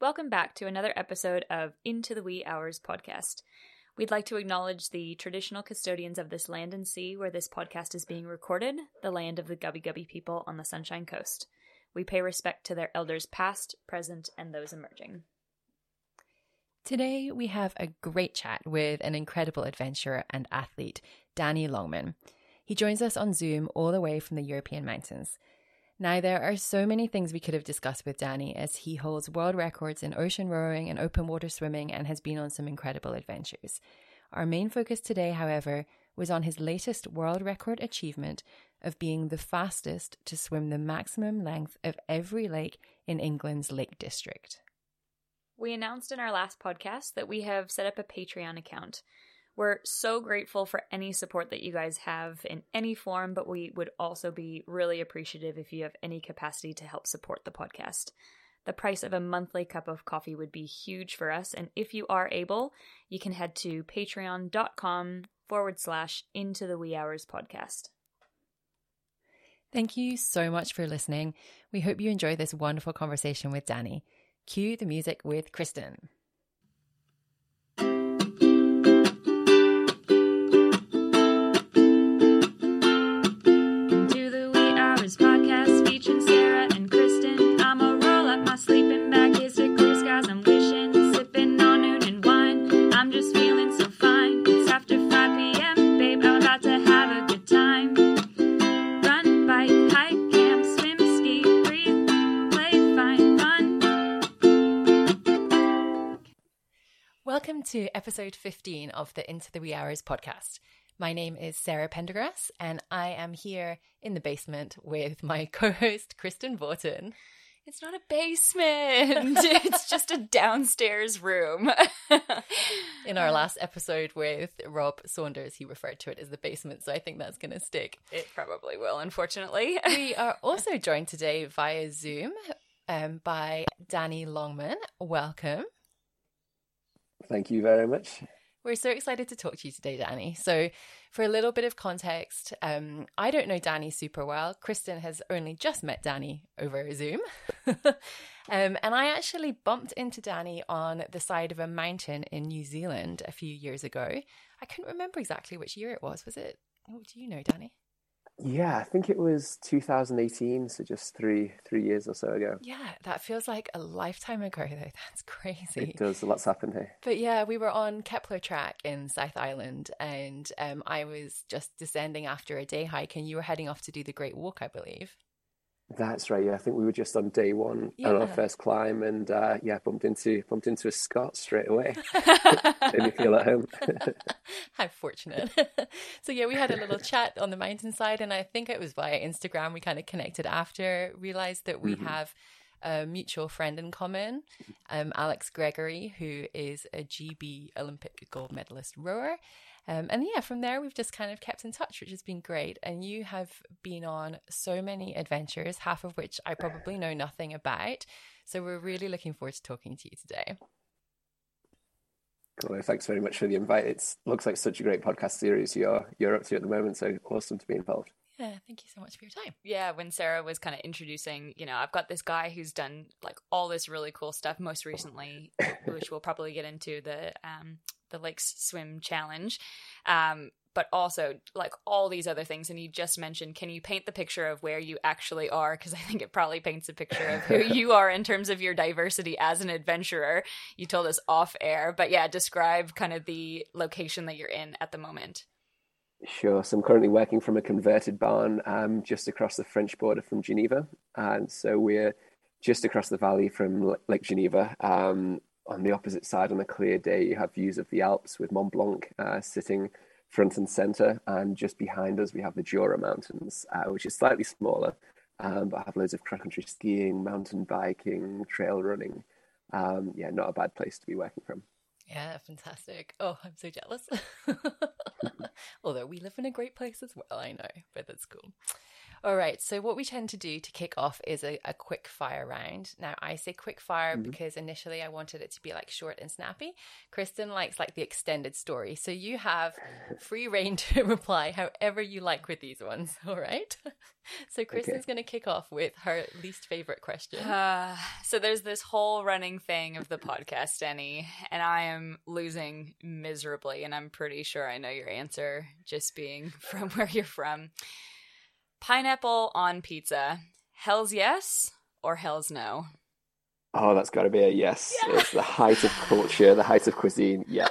Welcome back to another episode of Into the Wee Hours podcast. We'd like to acknowledge the traditional custodians of this land and sea where this podcast is being recorded, the land of the Gubbi Gubbi people on the Sunshine Coast. We pay respect to their elders past, present, and those emerging. Today, we have a great chat with an incredible adventurer and athlete, Danny Longman. He joins us on Zoom all the way from the European mountains. Now, there are so many things we could have discussed with Danny as he holds world records in ocean rowing and open water swimming and has been on some incredible adventures. Our main focus today, however, was on his latest world record achievement of being the fastest to swim the maximum length of every lake in England's Lake District. We announced in our last podcast that we have set up a Patreon account. We're so grateful for any support that you guys have in any form, but we would also be really appreciative if you have any capacity to help support the podcast. The price of a monthly cup of coffee would be huge for us, and if you are able, you can head to patreon.com forward slash into the wee hours podcast. Thank you so much for listening. We hope you enjoy this wonderful conversation with Danny. Cue the music with Kristen. Welcome to episode 15 of the Into the Wee Hours podcast. My name is Sarah Pendergrass, and I am here in the basement with my co host, Kristen Vorton. It's not a basement. it's just a downstairs room. In our last episode with Rob Saunders, he referred to it as the basement, so I think that's going to stick. It probably will, unfortunately. We are also joined today via Zoom um, by Danny Longman. Welcome. Thank you very much. We're so excited to talk to you today, Danny. So, for a little bit of context, um, I don't know Danny super well. Kristen has only just met Danny over Zoom. um, and I actually bumped into Danny on the side of a mountain in New Zealand a few years ago. I couldn't remember exactly which year it was. Was it? What do you know, Danny? Yeah, I think it was 2018, so just three three years or so ago. Yeah, that feels like a lifetime ago, though. That's crazy. It does. A lot's happened here. But yeah, we were on Kepler Track in South Island, and um, I was just descending after a day hike, and you were heading off to do the Great Walk, I believe. That's right. Yeah, I think we were just on day one on our first climb, and uh, yeah, bumped into bumped into a Scot straight away. Made me feel at home. How fortunate. so yeah, we had a little chat on the mountainside, and I think it was via Instagram. We kind of connected after, realized that we Mhm. have a mutual friend in common, um, Alex Gregory, who is a GB Olympic gold medalist rower. Um, and yeah, from there we've just kind of kept in touch, which has been great. And you have been on so many adventures, half of which I probably know nothing about. So we're really looking forward to talking to you today. Cool. Thanks very much for the invite. It looks like such a great podcast series you're you're up to at the moment. So awesome to be involved. Yeah, thank you so much for your time. yeah, when Sarah was kind of introducing, you know, I've got this guy who's done like all this really cool stuff. Most recently, which we'll probably get into the um the Lakes Swim Challenge, um, but also like all these other things. And you just mentioned, can you paint the picture of where you actually are? Because I think it probably paints a picture of who you are in terms of your diversity as an adventurer. You told us off air, but yeah, describe kind of the location that you're in at the moment. Sure. So I'm currently working from a converted barn um, just across the French border from Geneva. And so we're just across the valley from Lake Geneva. Um, on the opposite side, on a clear day, you have views of the Alps with Mont Blanc uh, sitting front and center. And just behind us, we have the Jura Mountains, uh, which is slightly smaller, um, but have loads of cross country skiing, mountain biking, trail running. Um, yeah, not a bad place to be working from. Yeah, fantastic. Oh, I'm so jealous. Although we live in a great place as well, I know, but that's cool. All right. So, what we tend to do to kick off is a, a quick fire round. Now, I say quick fire mm-hmm. because initially I wanted it to be like short and snappy. Kristen likes like the extended story. So, you have free reign to reply however you like with these ones. All right. So, Kristen's okay. going to kick off with her least favorite question. Uh, so, there's this whole running thing of the podcast, Danny, and I am losing miserably. And I'm pretty sure I know your answer just being from where you're from. Pineapple on pizza. Hell's yes or hell's no? Oh, that's got to be a yes. Yeah. It's the height of culture, the height of cuisine. Yeah,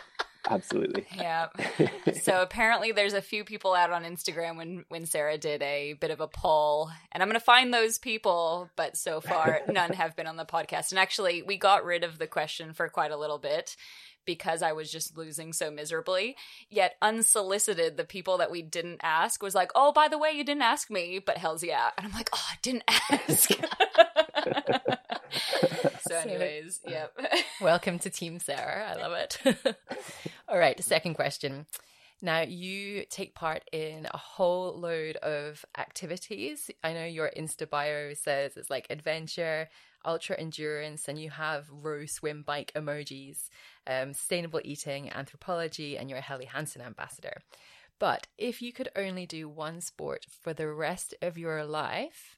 absolutely. Yeah. so apparently, there's a few people out on Instagram when when Sarah did a bit of a poll, and I'm going to find those people. But so far, none have been on the podcast. And actually, we got rid of the question for quite a little bit because I was just losing so miserably. Yet unsolicited, the people that we didn't ask was like, "Oh, by the way, you didn't ask me," but hell's yeah, and I'm like, "Oh, I didn't ask." so, anyways, yep. Welcome to Team Sarah. I love it. All right, second question. Now, you take part in a whole load of activities. I know your Insta bio says it's like adventure, ultra endurance, and you have row, swim, bike emojis um, sustainable eating, anthropology, and you're a Helly Hansen ambassador. But if you could only do one sport for the rest of your life,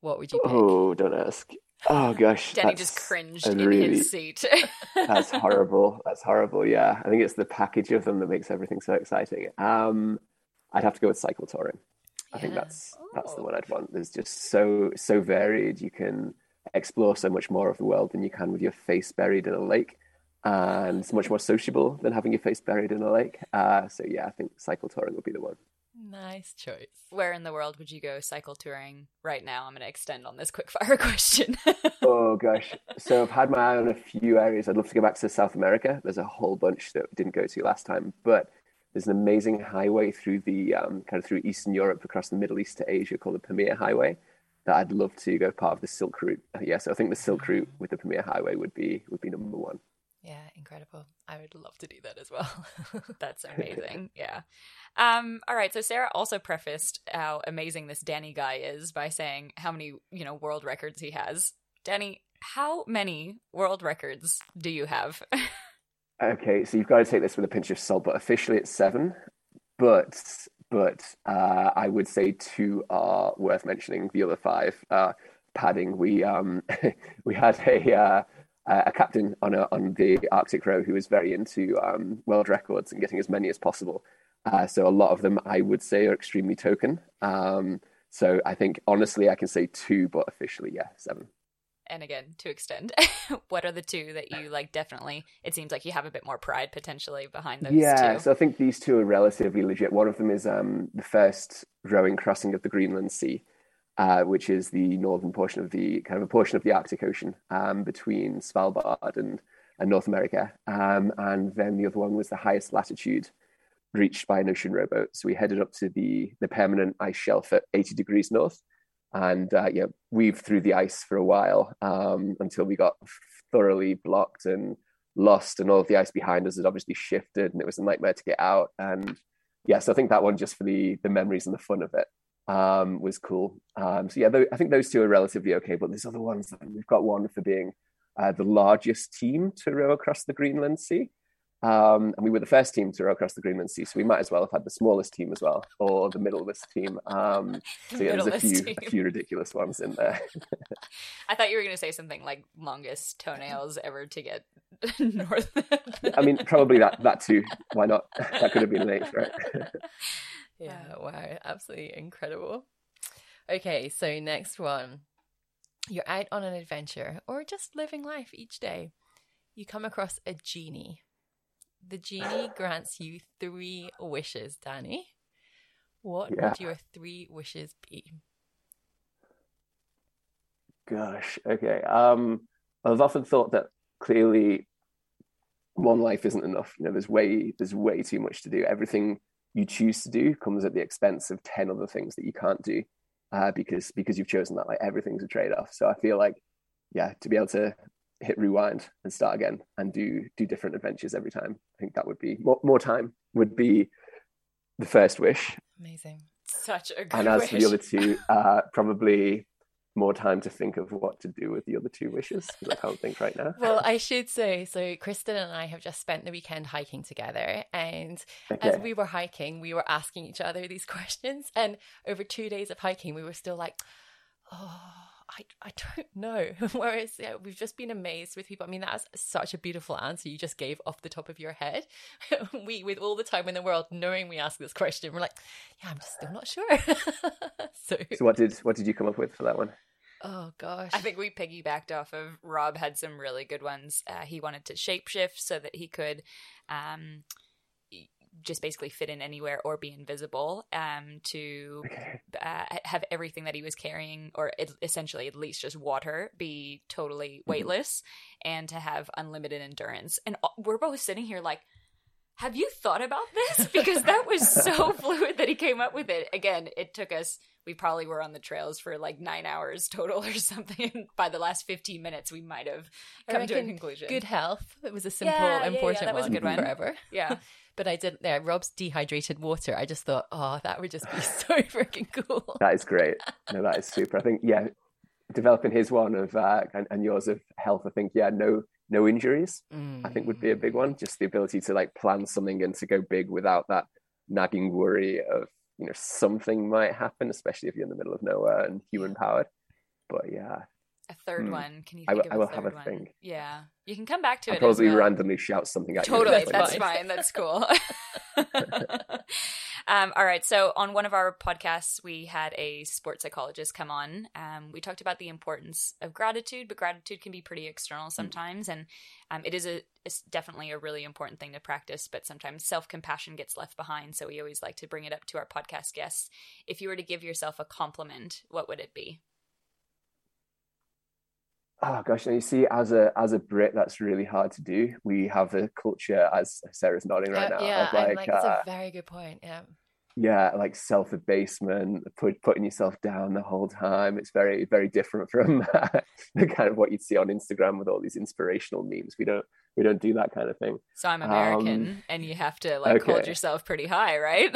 what would you pick? Oh, don't ask. Oh gosh, Danny just cringed in really, his seat. that's horrible. That's horrible. Yeah, I think it's the package of them that makes everything so exciting. Um, I'd have to go with cycle touring. I think that's oh. that's the one I'd want. There's just so so varied. You can explore so much more of the world than you can with your face buried in a lake and it's much more sociable than having your face buried in a lake. Uh, so yeah, I think cycle touring would be the one. Nice choice. Where in the world would you go cycle touring right now? I'm going to extend on this quick fire question. oh gosh, so I've had my eye on a few areas. I'd love to go back to South America. There's a whole bunch that we didn't go to last time, but there's an amazing highway through the um, kind of through Eastern Europe across the Middle East to Asia called the Pamir Highway that I'd love to go part of the Silk Route. Yeah, so I think the Silk Route with the Pamir Highway would be would be number one. Yeah, incredible. I would love to do that as well. That's amazing. yeah. Um, all right. So Sarah also prefaced how amazing this Danny guy is by saying how many, you know, world records he has. Danny, how many world records do you have? okay, so you've got to take this with a pinch of salt, but officially it's seven. But but uh, I would say two are worth mentioning. The other five, uh, padding. We um we had a uh, a captain on a, on the Arctic row who was very into um, world records and getting as many as possible. Uh, so a lot of them, I would say, are extremely token. Um, so I think honestly, I can say two, but officially, yeah, seven. And again, to extend, what are the two that you like? Definitely, it seems like you have a bit more pride potentially behind those. Yeah, two. so I think these two are relatively legit. One of them is um, the first rowing crossing of the Greenland Sea uh, which is the northern portion of the kind of a portion of the Arctic Ocean um, between Svalbard and, and North America. Um, and then the other one was the highest latitude reached by an ocean rowboat. So we headed up to the, the permanent ice shelf at 80 degrees north and uh, yeah, weaved through the ice for a while um, until we got thoroughly blocked and lost, and all of the ice behind us had obviously shifted, and it was a nightmare to get out. And yeah, so I think that one just for the the memories and the fun of it um, was cool. Um, so yeah, th- I think those two are relatively okay. But there's other ones. We've got one for being uh, the largest team to row across the Greenland Sea. Um, and we were the first team to row across the Greenland Sea, so we might as well have had the smallest team as well, or the middleless team. Um, so yeah, there's a few, a few ridiculous ones in there. I thought you were going to say something like longest toenails ever to get north. I mean, probably that that too. Why not? That could have been late, right? Yeah, wow, absolutely incredible. Okay, so next one. You're out on an adventure or just living life each day. You come across a genie. The genie grants you three wishes, Danny. What yeah. would your three wishes be? Gosh, okay. Um, I've often thought that clearly one life isn't enough. You know, there's way there's way too much to do. Everything you choose to do comes at the expense of 10 other things that you can't do uh, because because you've chosen that like everything's a trade-off so i feel like yeah to be able to hit rewind and start again and do do different adventures every time i think that would be more, more time would be the first wish amazing Such a good and as wish. for the other two, uh, probably more time to think of what to do with the other two wishes because I can't think right now. Well, I should say, so Kristen and I have just spent the weekend hiking together, and as we were hiking, we were asking each other these questions, and over two days of hiking, we were still like, "Oh, I, I don't know." Whereas yeah, we've just been amazed with people. I mean, that's such a beautiful answer you just gave off the top of your head. we, with all the time in the world, knowing we ask this question, we're like, "Yeah, I'm just still not sure." so, So what did what did you come up with for that one? oh gosh, I think we piggybacked off of Rob had some really good ones. Uh, he wanted to shapeshift so that he could um, y- just basically fit in anywhere or be invisible um, to Okay. uh, have everything that he was carrying, or it, essentially at least just water, be totally weightless and to have unlimited endurance. And we're both sitting here like, have you thought about this? Because that was so fluid that he came up with it. Again, it took us, we probably were on the trails for like nine hours total or something. By the last 15 minutes, we might have come to a conclusion. Good health. It was a simple, Yeah, yeah, yeah, important that was a good one. Forever. Yeah. But I didn't there. Rob's dehydrated water. I just thought, oh, that would just be so freaking cool. That is great. No, that is super. I think yeah, developing his one of uh, and, and yours of health. I think yeah, no no injuries. I think would be a big one. Just the ability to like plan something and to go big without that nagging worry of you know something might happen, especially if you're in the middle of nowhere and human powered. But yeah, A third Hmm. one. Can you I think will- of I a will third have a one? think. Yeah. You can come back to I'll it. probably well. randomly shout something at you. Totally, That's fine. That's cool. um, all right. So on one of our podcasts, we had a sports psychologist come on. Um, we talked about the importance of gratitude, but gratitude can be pretty external sometimes, and um, it is a it's definitely a really important thing to practice. But sometimes self compassion gets left behind. So we always like to bring it up to our podcast guests. If you were to give yourself a compliment, what would it be? Oh gosh, and you see, as a as a Brit, that's really hard to do. We have a culture, as Sarah's nodding right Uh, now, yeah, of like, I'm like, it's uh, a very good point. Yeah. yeah, like self abasement, put, putting yourself down the whole time. It's very very different from the kind of what you'd see on Instagram with all these inspirational memes. We don't we don't do that kind of thing. So I'm American, and you have to like hold Um, yourself pretty high, right?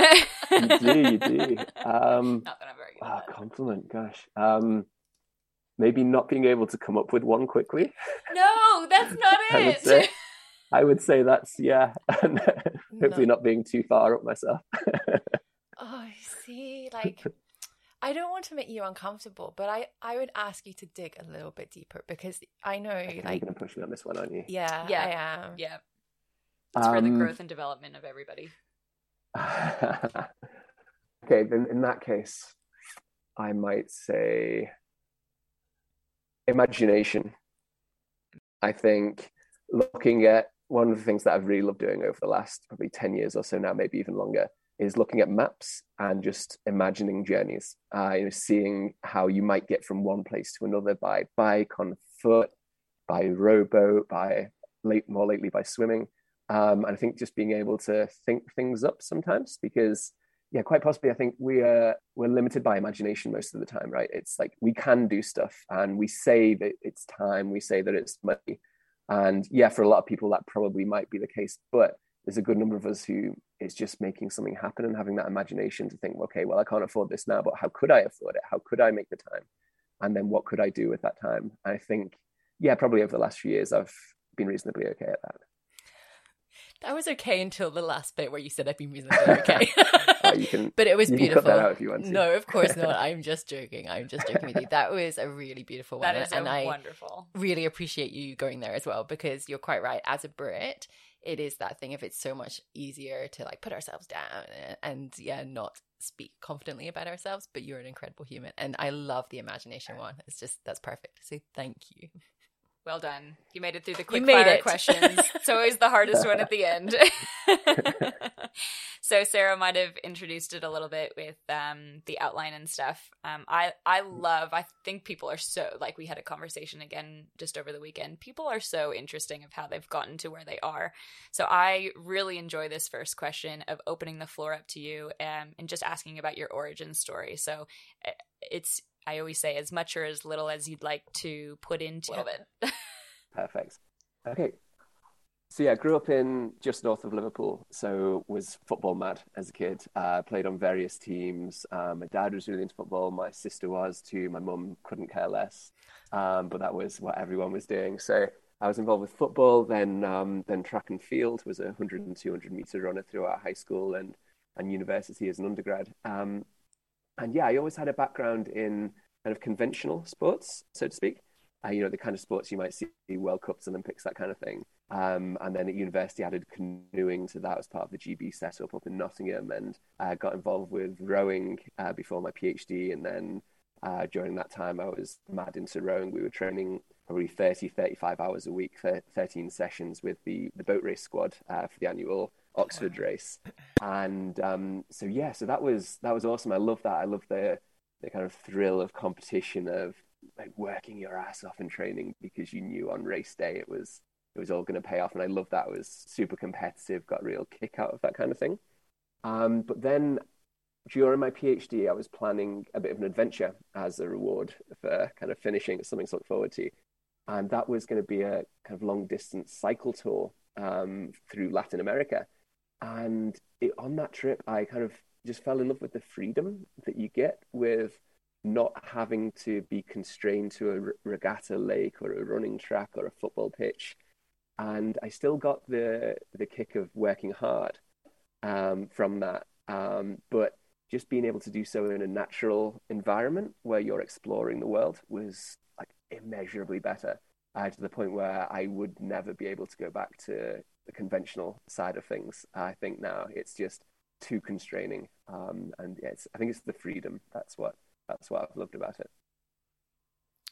You do, you do. Um, Not that I'm very good at that. compliment, gosh. Um, maybe not being able to come up with one quickly. No, that's not I would it. say. I would say that's yeah. and Hopefully No. not being too far up myself. Oh, I see. Like, I don't want to make you uncomfortable, but I, I would ask you to dig a little bit deeper because I know, You're like, going to push me on this one, aren't you? yeah, Yeah. I am. yeah, it's for the Um, growth and development of everybody. okay, then in that case, I might say imagination. I think looking at one of the things that I've really loved doing over the last probably 10 years or so now, maybe even longer, is looking at maps and just imagining journeys. Uh, you know, seeing how you might get from one place to another by bike, on foot, by rowboat, by late more lately by swimming. Um, and I think just being able to think things up sometimes because yeah, quite possibly I think we are we're limited by imagination most of the time, right? It's like we can do stuff and we say that it's time, we say that it's money. And yeah, for a lot of people that probably might be the case, but there's a good number of us who it's just making something happen and having that imagination to think, okay, well, I can't afford this now, but how could I afford it? How could I make the time? And then what could I do with that time? I think, yeah, probably over the last few years, I've been reasonably okay at that. That was okay until the last bit where you said I've been reasonably okay. Uh, you can but it was you can beautiful. cut that out if you want to. No, of course not. I'm just joking. I'm just joking with you. That was a really beautiful one. That is and a I wonderful. really appreciate you going there as well because you're quite right. As a Brit, it is that thing if it's so much easier to like put ourselves down and, and yeah, not speak confidently about ourselves. But you're an incredible human, and I love the imagination one. It's just that's perfect. So thank you. Well done. You made it through the quick fire it. questions. it's always the hardest one at the end. so Sarah might have introduced it a little bit with um, the outline and stuff. Um, I I love. I think people are so like we had a conversation again just over the weekend. People are so interesting of how they've gotten to where they are. So I really enjoy this first question of opening the floor up to you um, and just asking about your origin story. So uh, it's I always say as much or as little as you'd like to put into it. Perfect. Okay. So yeah, I grew up in just north of Liverpool. So was football mad as a kid. Uh, played on various teams. Um, my dad was really into football. My sister was too. My mum couldn't care less. Um, but that was what everyone was doing. So I was involved with football. Then um, then track and field was a 100 and 200 meter runner throughout high school and and university as an undergrad. Um, and yeah, I always had a background in kind of conventional sports, so to speak. Uh, you know, the kind of sports you might see World Cups, Olympics, that kind of thing. Um, and then at university, I added canoeing to that as part of the GB setup up in Nottingham and uh, got involved with rowing uh, before my PhD. And then uh, during that time, I was mad into rowing. We were training probably 30, 35 hours a week for 13 sessions with the, the boat race squad uh, for the annual Oxford race. And um, so, yeah, so that was, that was awesome. I love that. I love the, the kind of thrill of competition of like working your ass off in training because you knew on race day it was it was all going to pay off. And I loved that. It was super competitive, got a real kick out of that kind of thing. Um, but then during my PhD, I was planning a bit of an adventure as a reward for kind of finishing. something to look forward to. And that was going to be a kind of long distance cycle tour um, through Latin America. And it, on that trip, I kind of just fell in love with the freedom that you get with not having to be constrained to a regatta lake or a running track or a football pitch and I still got the the kick of working hard um, from that. Um, but just being able to do so in a natural environment where you're exploring the world was like immeasurably better. Uh, to the point where I would never be able to go back to the conventional side of things. I think now it's just too constraining, um, and yeah, I think it's the freedom. That's what that's what I've loved about it.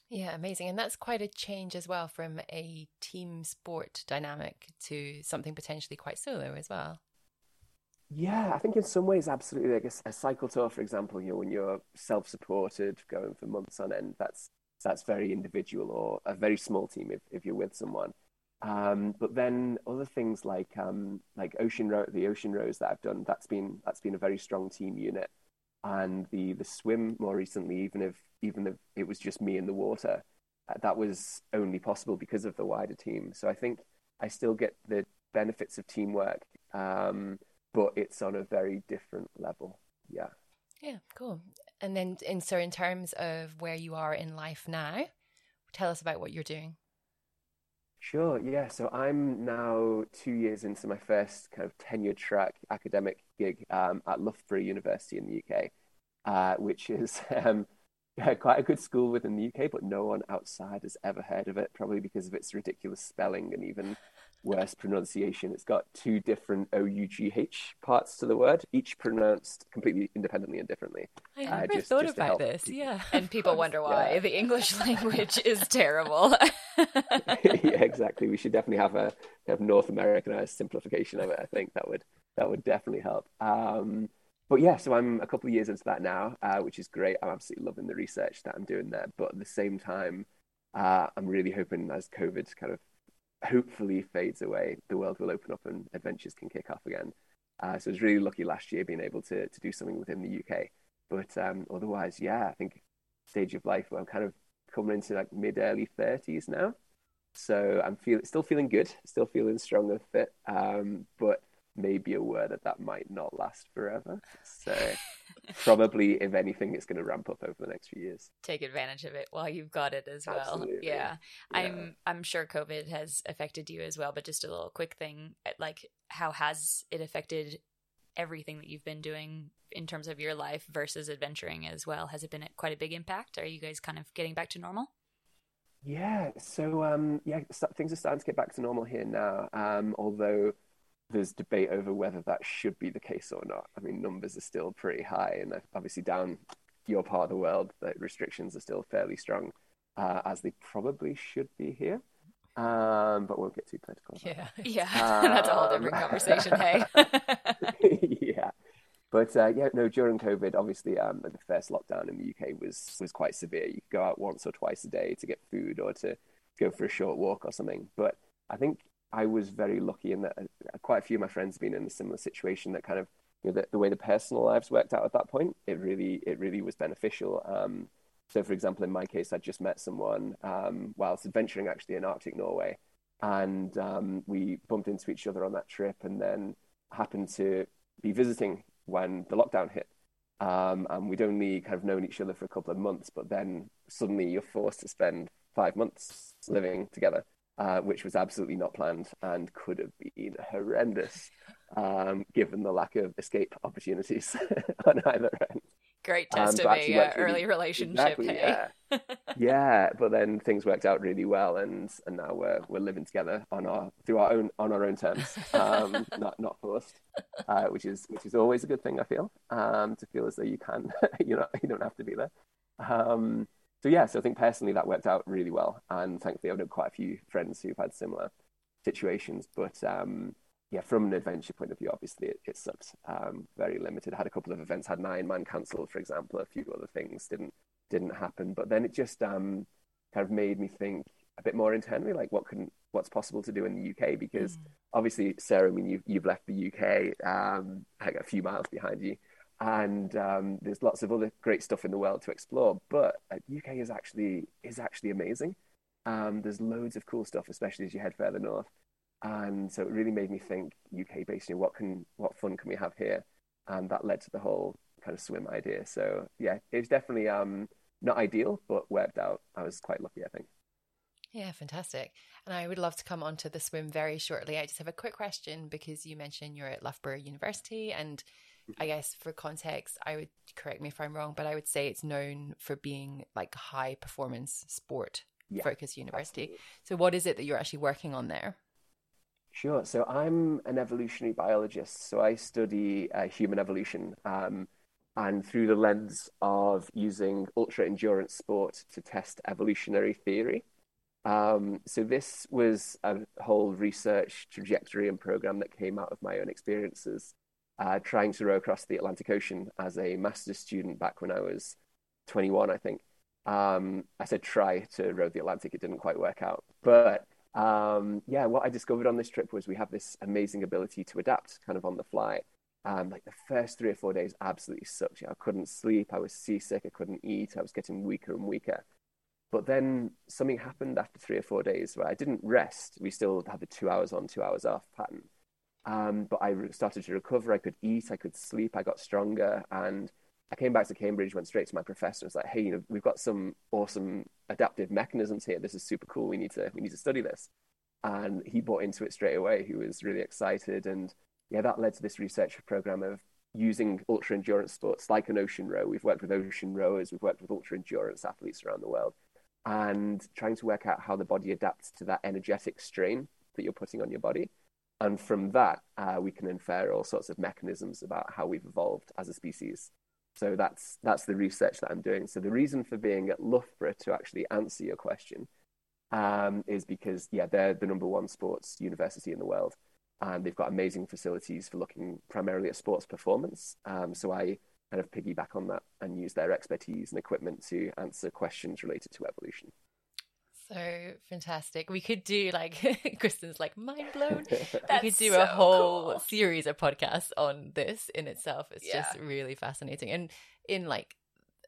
Yeah, amazing. And that's quite a change as well from a team sport dynamic to something potentially quite solo as well. Yeah, I think in some ways, absolutely. Like a, a cycle tour, for example, you know, when you're self-supported, going for months on end, that's that's very individual or a very small team if, if you're with someone. Um, but then other things like um, like ocean row, the ocean rows that I've done, that's been that's been a very strong team unit and the the swim more recently, even if even if it was just me in the water, uh, that was only possible because of the wider team. So I think I still get the benefits of teamwork, um, but it's on a very different level. Yeah. Yeah, cool. And then, in so in terms of where you are in life now, tell us about what you're doing. Sure. Yeah. So I'm now two years into my first kind of tenure track academic gig um, at Loughborough University in the UK, uh, which is um, quite a good school within the UK, but no one outside has ever heard of it, probably because of its ridiculous spelling and even worse pronunciation. It's got two different O U G H parts to the word, each pronounced completely independently and differently. I uh, never uh, just, thought just about this. People. Yeah, and people wonder why yeah. the English language is terrible. yeah, exactly. We should definitely have a have North Americanized simplification of it. I think that would that would definitely help. Um, but yeah, so I'm a couple of years into that now, uh, which is great. I'm absolutely loving the research that I'm doing there. But at the same time, uh, I'm really hoping as COVID kind of hopefully fades away, the world will open up and adventures can kick off again. Uh, so I was really lucky last year being able to to do something within the UK. But um, otherwise, yeah, I think stage of life where I'm kind of coming into like mid early thirties now. So I'm feel still feeling good, still feeling strong and fit. Um, but maybe aware that that might not last forever. So probably, if anything, it's going to ramp up over the next few years. Take advantage of it while you've got it as well. Absolutely. Yeah. yeah. I'm I'm sure COVID has affected you as well. But just a little quick thing, like how has it affected everything that you've been doing in terms of your life versus adventuring as well? Has it been quite a big impact? Are you guys kind of getting back to normal? Yeah, so um, yeah, things are starting to get back to normal here now. Um, although there's debate over whether that should be the case or not. I mean, numbers are still pretty high, and obviously down your part of the world, the restrictions are still fairly strong, uh, as they probably should be here. Um, but we'll get too political. Yeah, yeah, um, that's a whole different um, conversation. hey. yeah, but uh, yeah, no. During COVID, obviously, um, the first lockdown in the UK was was quite severe. You could go out once or twice a day to get food or to go for a short walk or something. But I think I was very lucky in that uh, quite a few of my friends have been in a similar situation that kind of you know the, the way the personal lives worked out at that point it really it really was beneficial um, so for example in my case i just met someone um, whilst adventuring actually in arctic norway and um, we bumped into each other on that trip, and then happened to be visiting when the lockdown hit. Um, and we'd only kind of known each other for a couple of months, but then suddenly you're forced to spend five months living together, uh, which was absolutely not planned and could have been horrendous um, given the lack of escape opportunities on either end. Great test um, of a uh, early really, relationship. Exactly, hey? yeah. yeah, but then things worked out really well, and and now we're we're living together on our through our own on our own terms, um, not not forced, uh, which is which is always a good thing. I feel um, to feel as though you can, you know, you don't have to be there. Um, so yeah, so I think personally that worked out really well, and thankfully I've known quite a few friends who've had similar situations, but. Um, yeah, from an adventure point of view, obviously it, it sucked. Um, very limited. had a couple of events, had nine man cancelled, for example. A few other things didn't didn't happen. But then it just um, kind of made me think a bit more internally, like what can what's possible to do in the UK? Because mm. obviously, Sarah, I mean, you've you've left the UK, um, like a few miles behind you, and um, there's lots of other great stuff in the world to explore. But uh, UK is actually is actually amazing. Um, there's loads of cool stuff, especially as you head further north and so it really made me think UK based. What can what fun can we have here? And that led to the whole kind of swim idea. So yeah, it was definitely um, not ideal, but worked out. I was quite lucky, I think. Yeah, fantastic. And I would love to come on to the swim very shortly. I just have a quick question because you mentioned you're at Loughborough University and I guess for context, I would correct me if I'm wrong, but I would say it's known for being like high performance sport yeah, focus university. Absolutely. So what is it that you're actually working on there? Sure. So I'm an evolutionary biologist. So I study uh, human evolution, um, and through the lens of using ultra endurance sport to test evolutionary theory. Um, so this was a whole research trajectory and program that came out of my own experiences, uh, trying to row across the Atlantic Ocean as a master's student back when I was 21, I think. Um, I said try to row the Atlantic; it didn't quite work out, but um, yeah, what I discovered on this trip was we have this amazing ability to adapt kind of on the fly. Um, like the first three or four days absolutely sucked. You know, I couldn't sleep. I was seasick. I couldn't eat. I was getting weaker and weaker. But then something happened after three or four days where I didn't rest. We still had the two hours on, two hours off pattern. Um, but I started to recover. I could eat. I could sleep. I got stronger. And I came back to Cambridge, went straight to my professor, and was like, "Hey, you know, we've got some awesome adaptive mechanisms here. This is super cool. We need to we need to study this." And he bought into it straight away. He was really excited, and yeah, that led to this research program of using ultra endurance sports like an ocean row. We've worked with ocean rowers, we've worked with ultra endurance athletes around the world, and trying to work out how the body adapts to that energetic strain that you're putting on your body. And from that, uh, we can infer all sorts of mechanisms about how we've evolved as a species. So that's that's the research that I'm doing. So the reason for being at Loughborough to actually answer your question um, is because yeah, they're the number one sports university in the world, and they've got amazing facilities for looking primarily at sports performance. Um, so I kind of piggyback on that and use their expertise and equipment to answer questions related to evolution. So fantastic. We could do like Kristen's like mind blown. we could do so a whole cool. series of podcasts on this in itself. It's yeah. just really fascinating. And in like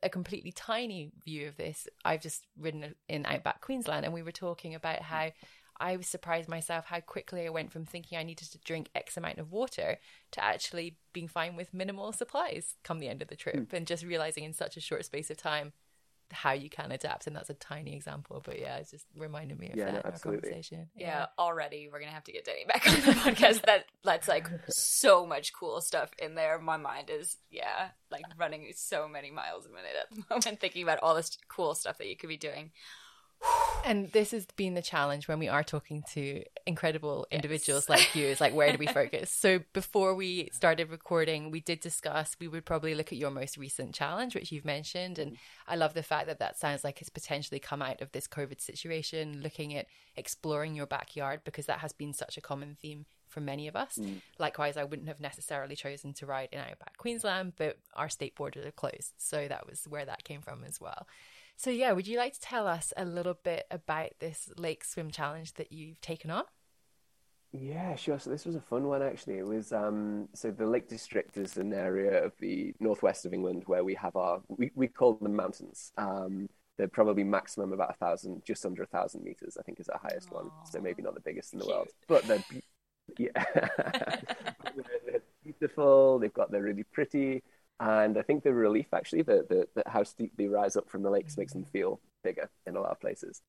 a completely tiny view of this, I've just ridden in outback Queensland and we were talking about how I was surprised myself how quickly I went from thinking I needed to drink X amount of water to actually being fine with minimal supplies come the end of the trip mm. and just realizing in such a short space of time how you can adapt and that's a tiny example but yeah it's just reminded me of yeah, that no, conversation yeah. yeah. already we're gonna have to get Danny back on the podcast that that's like so much cool stuff in there my mind is yeah like running so many miles a minute at the moment thinking about all this cool stuff that you could be doing and this has been the challenge when we are talking to incredible individuals yes. like you is like where do we focus so before we started recording we did discuss we would probably look at your most recent challenge which you've mentioned and i love the fact that that sounds like it's potentially come out of this covid situation looking at exploring your backyard because that has been such a common theme for many of us. Mm. Likewise, I wouldn't have necessarily chosen to ride in outback Queensland, but our state borders are closed. So that was where that came from as well. So, yeah, would you like to tell us a little bit about this lake swim challenge that you've taken on? Yeah, sure. So this was a fun one actually. It was um, so the Lake District is an area of the northwest of England where we have our we, we call them mountains, um, they're probably maximum about a thousand, just under a thousand meters. I think is our highest Aww. one. So maybe not the biggest in the Cute. world, but they're yeah, they're beautiful. They've got they're really pretty, and I think the relief actually, the how steep they rise up from the lakes makes them feel bigger in a lot of places.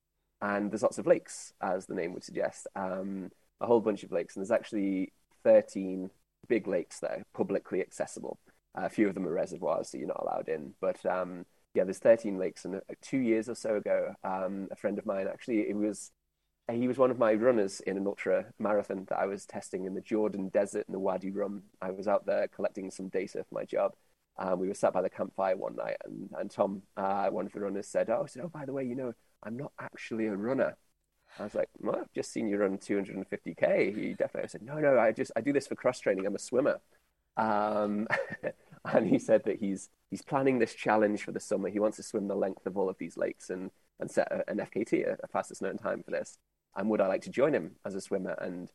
And there's lots of lakes, as the name would suggest, um, a whole bunch of lakes, and there's actually 13 big lakes there, publicly accessible. Uh, a few of them are reservoirs, so you're not allowed in. But um, yeah, there's 13 lakes, and uh, two years or so ago, um, a friend of mine actually, it was he was one of my runners in an ultra marathon that I was testing in the Jordan Desert in the Wadi Rum. I was out there collecting some data for my job. Um, we were sat by the campfire one night, and, and Tom, uh, one of the runners, said, "Oh, said, oh, by the way, you know, I'm not actually a runner." I was like, well, I've just seen you run 250k. He definitely said, no, no, I just I do this for cross training. I'm a swimmer. Um, and he said that he's he's planning this challenge for the summer. He wants to swim the length of all of these lakes and and set a, an FKT, a, a fastest known time for this. And would I like to join him as a swimmer? And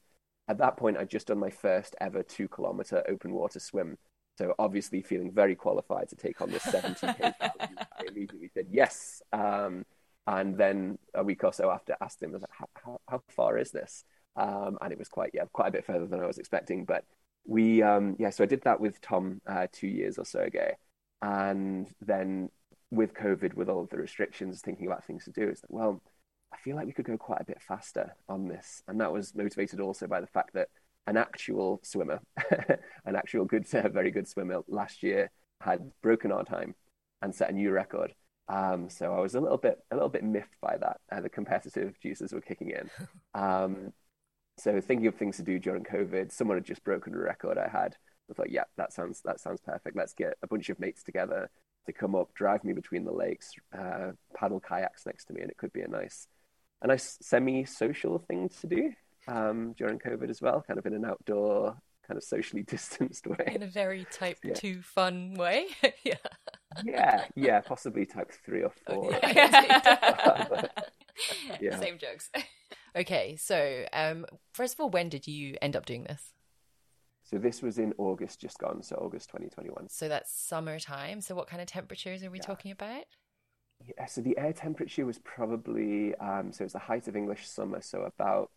at that point, I'd just done my first ever two kilometer open water swim. So obviously feeling very qualified to take on this 70k challenge. I immediately said yes. Um, and then a week or so after, asked him, I was like, how, how, how far is this? Um, and it was quite, yeah, quite a bit further than I was expecting. But we, um, yeah, so I did that with Tom uh, two years or so ago. And then with COVID, with all of the restrictions, thinking about things to do, it's like, well, I feel like we could go quite a bit faster on this. And that was motivated also by the fact that an actual swimmer, an actual good, very good swimmer last year had broken our time and set a new record. Um, so I was a little bit a little bit miffed by that. Uh, the competitive juices were kicking in. Um, so thinking of things to do during COVID, someone had just broken a record I had. I thought, yeah, that sounds that sounds perfect. Let's get a bunch of mates together to come up, drive me between the lakes, uh, paddle kayaks next to me, and it could be a nice a nice semi-social thing to do um, during COVID as well, kind of in an outdoor, kind of socially distanced way. In a very type yeah. two fun way. yeah yeah, yeah, possibly type three or four. yeah. Same jokes. Okay, so um, first of all, when did you end up doing this? So this was in August, just gone. So August 2021. So that's summertime. So what kind of temperatures are we yeah. talking about? Yeah, so the air temperature was probably um, so it's the height of English summer, so about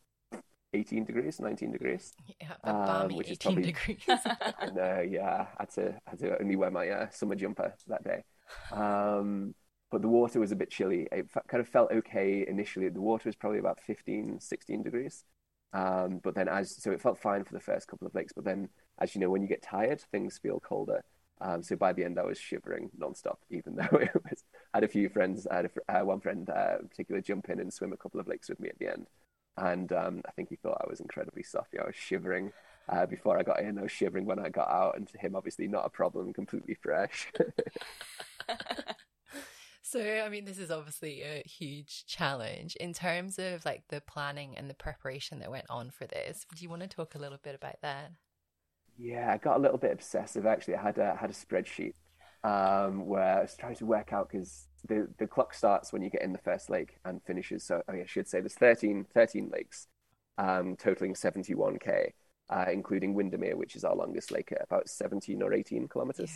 18 degrees, 19 degrees. Yeah, um, which 18 is probably, degrees. no, yeah. I had to, I had to only wear my uh, summer jumper that day. Um, but the water was a bit chilly. It f- kind of felt okay initially. The water was probably about 15, 16 degrees. Um, but then as, so it felt fine for the first couple of lakes. But then, as you know, when you get tired, things feel colder. Um, so by the end, I was shivering nonstop, even though it was, I had a few friends, I had a, uh, one friend uh, in particular jump in and swim a couple of lakes with me at the end and um, I think he thought I was incredibly soft. I was shivering uh, before I got in. I was shivering when I got out, and to him, obviously, not a problem. Completely fresh. so, I mean, this is obviously a huge challenge in terms of like the planning and the preparation that went on for this. Do you want to talk a little bit about that? Yeah, I got a little bit obsessive. Actually, I had a had a spreadsheet um, where I was trying to work out because the, the clock starts when you get in the first lake and finishes. So I should say there's 13, 13 lakes, um, totaling 71k, uh, including Windermere, which is our longest lake at about 17 or 18 kilometers.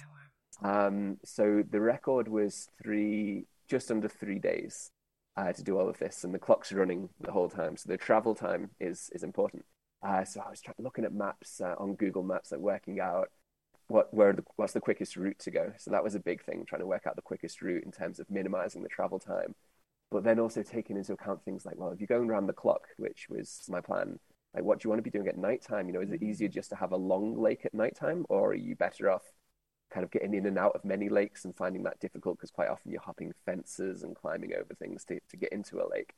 Yeah, um, so the record was three, just under three days uh, to do all of this, and the clock's running the whole time. So the travel time is is important. Uh, so I was trying, looking at maps uh, on Google Maps, like working out what where the, what's the quickest route to go. So that was a big thing, trying to work out the quickest route in terms of minimizing the travel time, but then also taking into account things like, well, if you're going around the clock, which was my plan, like what do you want to be doing at nighttime? You know, is it easier just to have a long lake at nighttime, or are you better off kind of getting in and out of many lakes and finding that difficult because quite often you're hopping fences and climbing over things to, to get into a lake.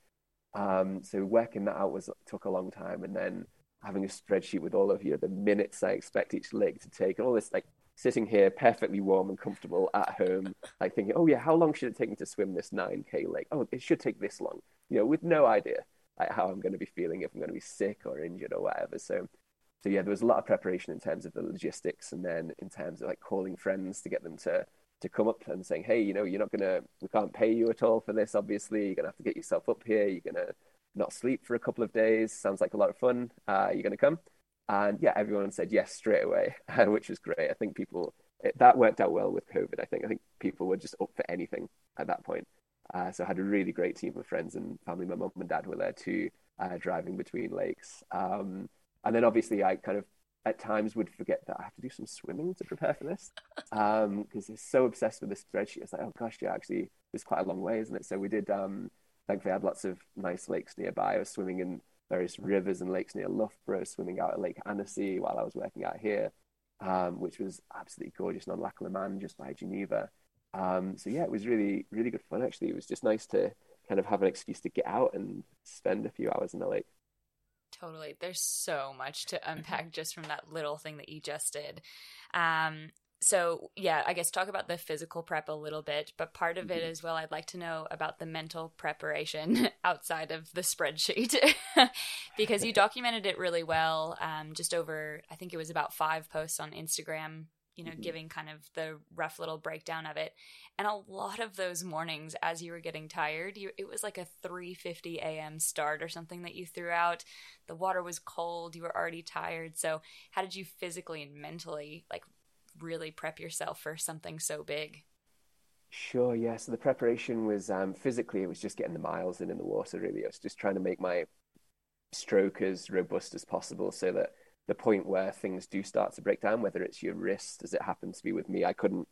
Um, so working that out was took a long time, and then having a spreadsheet with all of you the minutes I expect each leg to take, and all this like sitting here perfectly warm and comfortable at home, like thinking, oh yeah, how long should it take me to swim this 9k lake? Oh, it should take this long, you know, with no idea like how I'm going to be feeling if I'm going to be sick or injured or whatever. So, so yeah, there was a lot of preparation in terms of the logistics, and then in terms of like calling friends to get them to to come up and saying, hey, you know, you're not gonna, we can't pay you at all for this. Obviously, you're gonna have to get yourself up here. You're gonna not sleep for a couple of days. Sounds like a lot of fun. Uh, you're going to come? And yeah, everyone said yes straight away, which was great. I think people it, that worked out well with COVID. I think I think people were just up for anything at that point. Uh, so I had a really great team of friends and family. My mum and dad were there too, uh, driving between lakes. Um, and then obviously I kind of at times would forget that I have to do some swimming to prepare for this because um, I'm so obsessed with this spreadsheet. It's like, oh gosh, yeah, actually, it's quite a long way, isn't it? So we did. Um, thankfully, I had lots of nice lakes nearby. I was swimming in various rivers and lakes near Loughborough, swimming out at Lake Annecy while I was working out here, um, which was absolutely gorgeous, and on Lac Leman just by Geneva. Um, so yeah, it was really, really good fun. Actually, it was just nice to kind of have an excuse to get out and spend a few hours in the lake. Totally. There's so much to unpack just from that little thing that you just did. Um, so yeah, I guess talk about the physical prep a little bit, but part of it mm-hmm. as well, I'd like to know about the mental preparation outside of the spreadsheet, because you documented it really well. Um, just over, I think it was about five posts on Instagram you know, mm-hmm. giving kind of the rough little breakdown of it. And a lot of those mornings as you were getting tired, you, it was like a 3:50 a.m. start or something that you threw out. The water was cold, you were already tired. So, how did you physically and mentally like really prep yourself for something so big? Sure, yeah. So the preparation was um, physically, it was just getting the miles in in the water, really. I was just trying to make my stroke as robust as possible so that the point where things do start to break down, whether it's your wrist, as it happens to be with me, I couldn't,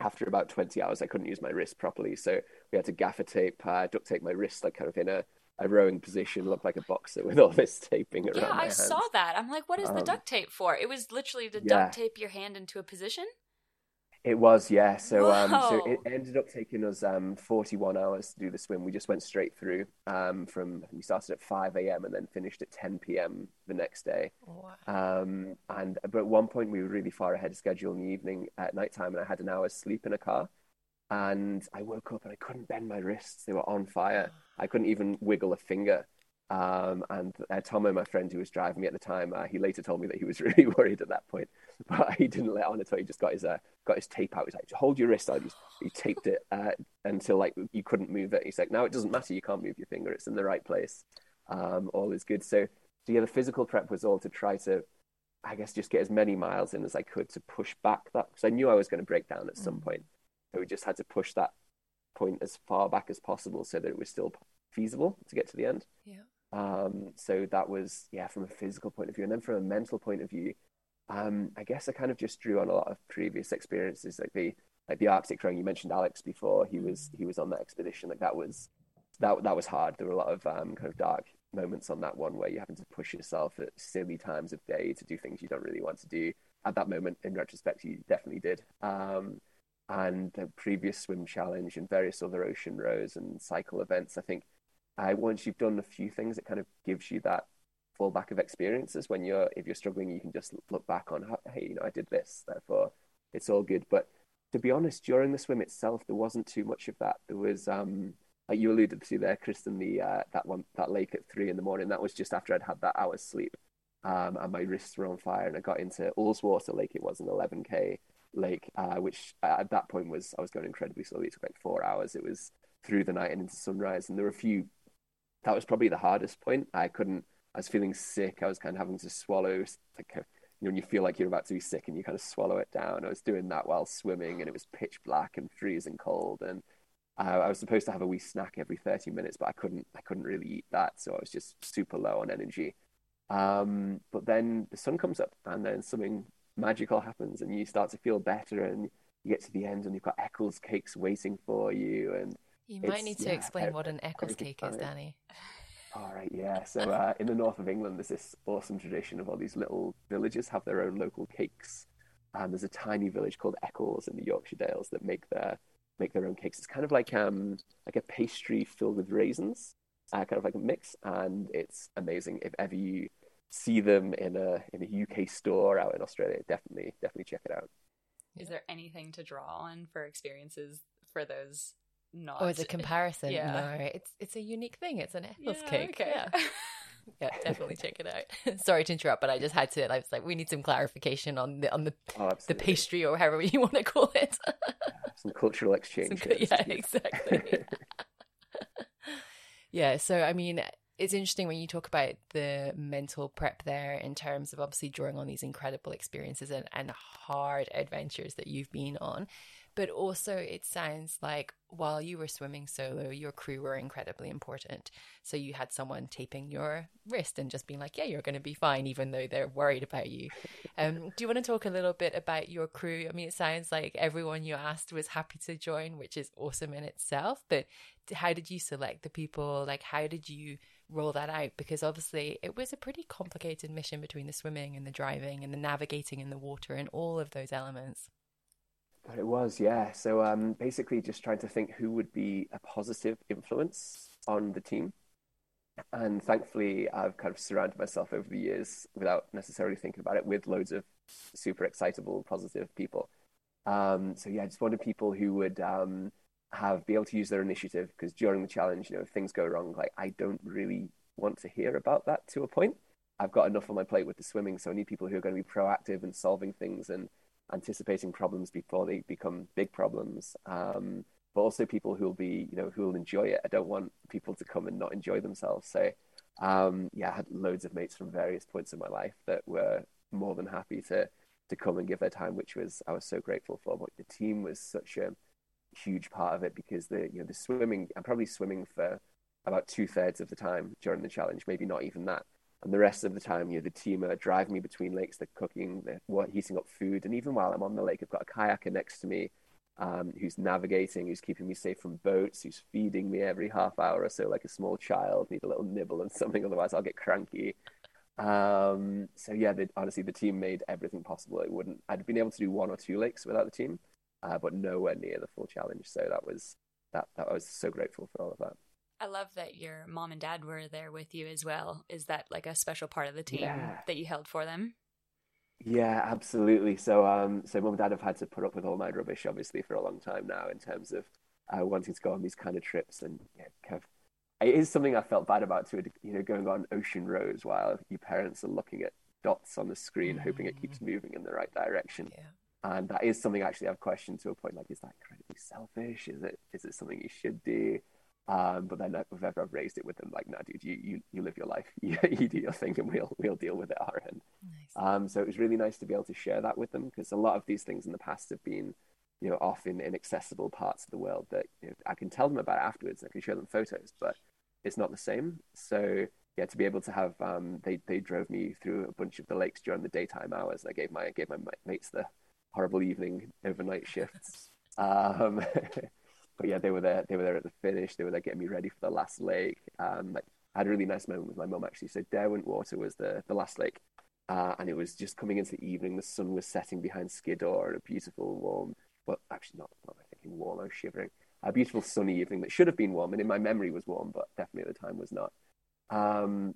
after about 20 hours, I couldn't use my wrist properly. So we had to gaffer tape, uh, duct tape my wrist, like kind of in a, a rowing position, looked like a boxer with all this taping around. Yeah, I hands. saw that. I'm like, what is um, the duct tape for? It was literally to yeah. duct tape your hand into a position. It was, yeah. So, um, so it ended up taking us um, 41 hours to do the swim. We just went straight through um, from, we started at 5 a.m. and then finished at 10 p.m. the next day. Wow. Um, and but at one point we were really far ahead of schedule in the evening at night time, and I had an hour's sleep in a car. And I woke up and I couldn't bend my wrists. They were on fire. I couldn't even wiggle a finger. Um, and uh, Tomo, my friend who was driving me at the time, uh, he later told me that he was really worried at that point, but he didn't let on at all. He just got his uh, got his tape out. He's like, "Hold your wrist out." he taped it uh, until like you couldn't move it. He's like, "Now it doesn't matter. You can't move your finger. It's in the right place. Um, all is good." So, so yeah, the physical prep was all to try to, I guess, just get as many miles in as I could to push back that because I knew I was going to break down at some mm. point. We just had to push that point as far back as possible so that it was still feasible to get to the end. Yeah. Um, so that was, yeah, from a physical point of view. And then from a mental point of view, um, I guess I kind of just drew on a lot of previous experiences, like the like the Arctic rowing. You mentioned Alex before; he was he was on that expedition. Like that was that that was hard. There were a lot of um, kind of dark moments on that one where you're having to push yourself at silly times of day to do things you don't really want to do. At that moment, in retrospect, you definitely did. Um, and the previous swim challenge and various other ocean rows and cycle events, I think once you've done a few things, it kind of gives you that fallback of experiences. When you're if you're struggling, you can just look back on, hey, you know, I did this, therefore it's all good. But to be honest, during the swim itself, there wasn't too much of that. There was, um, like you alluded to there, Kristen, the uh, that one that lake at three in the morning. That was just after I'd had that hour's sleep, um, and my wrists were on fire. And I got into Ullswater Lake. It was an 11k lake, uh, which at that point was I was going incredibly slowly. It took like four hours. It was through the night and into sunrise, and there were a few that was probably the hardest point. I couldn't. I was feeling sick. I was kind of having to swallow like you know when you feel like you're about to be sick and you kind of swallow it down. I was doing that while swimming, and it was pitch black and freezing cold. And uh, I was supposed to have a wee snack every 30 minutes, but I couldn't. I couldn't really eat that, so I was just super low on energy. Um, but then the sun comes up, and then something magical happens, and you start to feel better, and you get to the end, and you've got Eccles cakes waiting for you, and you might need to yeah, explain what an Eccles cake is, Danny. All right, yeah. So uh, in the north of England, there's this awesome tradition of all these little villages have their own local cakes. And there's a tiny village called Eccles in the Yorkshire Dales that make their make their own cakes. It's kind of like um like a pastry filled with raisins, uh, kind of like a mix, and it's amazing. If ever you see them in a in a UK store out in Australia, definitely definitely check it out. Is there anything to draw on for experiences for those not. Or as a comparison, yeah. no, it's it's a unique thing. It's an Eccles yeah, cake. Okay. Yeah. yeah, definitely check it out. Sorry to interrupt, but I just had to. I was like, we need some clarification on the on the oh, the pastry or however you want to call it. some cultural exchange. Some, yeah, exactly. yeah, so I mean, it's interesting when you talk about the mental prep there in terms of obviously drawing on these incredible experiences and, and hard adventures that you've been on But also, it sounds like while you were swimming solo, your crew were incredibly important. So you had someone taping your wrist and just being like, yeah, you're going to be fine, even though they're worried about you. Um, do you want to talk a little bit about your crew? I mean, it sounds like everyone you asked was happy to join, which is awesome in itself. But how did you select the people? Like, how did you roll that out? Because obviously, it was a pretty complicated mission between the swimming and the driving and the navigating in the water and all of those elements. But it was, yeah. So um, basically, just trying to think who would be a positive influence on the team. And thankfully, I've kind of surrounded myself over the years without necessarily thinking about it with loads of super excitable, positive people. Um, so yeah, I just wanted people who would um, have be able to use their initiative because during the challenge, you know, if things go wrong, like I don't really want to hear about that to a point. I've got enough on my plate with the swimming, so I need people who are going to be proactive and solving things and anticipating problems before they become big problems. Um, but also people who will be, you know, who will enjoy it. I don't want people to come and not enjoy themselves. So, um, yeah, I had loads of mates from various points in my life that were more than happy to to come and give their time, which was I was so grateful for. But the team was such a huge part of it because the you know the swimming. I'm probably swimming for about two thirds of the time during the challenge, maybe not even that and the rest of the time, you know, the team are driving me between lakes. They're cooking, they're heating up food, and even while I'm on the lake, I've got a kayaker next to me um, who's navigating, who's keeping me safe from boats, who's feeding me every half hour or so, like a small child. Need a little nibble and something, otherwise I'll get cranky. Um, so yeah, honestly, the team made everything possible. It wouldn't. I'd been able to do one or two lakes without the team, uh, but nowhere near the full challenge. So that was that. That I was so grateful for all of that. I love that your mom and dad were there with you as well. Is that like a special part of the team yeah. that you held for them? Yeah, absolutely. So, um, so mom and dad have had to put up with all my rubbish, obviously, for a long time now, in terms of uh, wanting to go on these kind of trips, and yeah, kind of, it is something I felt bad about too. You know, going on ocean roads while your parents are looking at dots on the screen, mm-hmm. hoping it keeps mm. moving in the right direction. Yeah. And that is something actually I've questioned to a point. Like, is that incredibly selfish? Is it is it something you should do? Um, but then I've, I've raised it with them like, no, dude, you, you, you live your life, you, you do your thing, and we'll we'll deal with it our end. Nice. Um, so it was really nice to be able to share that with them because a lot of these things in the past have been, you know, off in inaccessible parts of the world that you know, I can tell them about afterwards. I can show them photos, but it's not the same. So yeah, to be able to have um, they they drove me through a bunch of the lakes during the daytime hours. I gave my gave my mates the horrible evening overnight shifts. Um, but yeah, they were there. They were there at the finish. They were there getting me ready for the last lake. Um, like I had a really nice moment with my mum actually. So Derwent Water was the the last lake, uh, and it was just coming into the evening. The sun was setting behind Skiddaw, and a beautiful warm. Well, actually not. Not thinking warm. I was shivering. A beautiful sunny evening that should have been warm, and in my memory was warm, but definitely at the time was not. Um,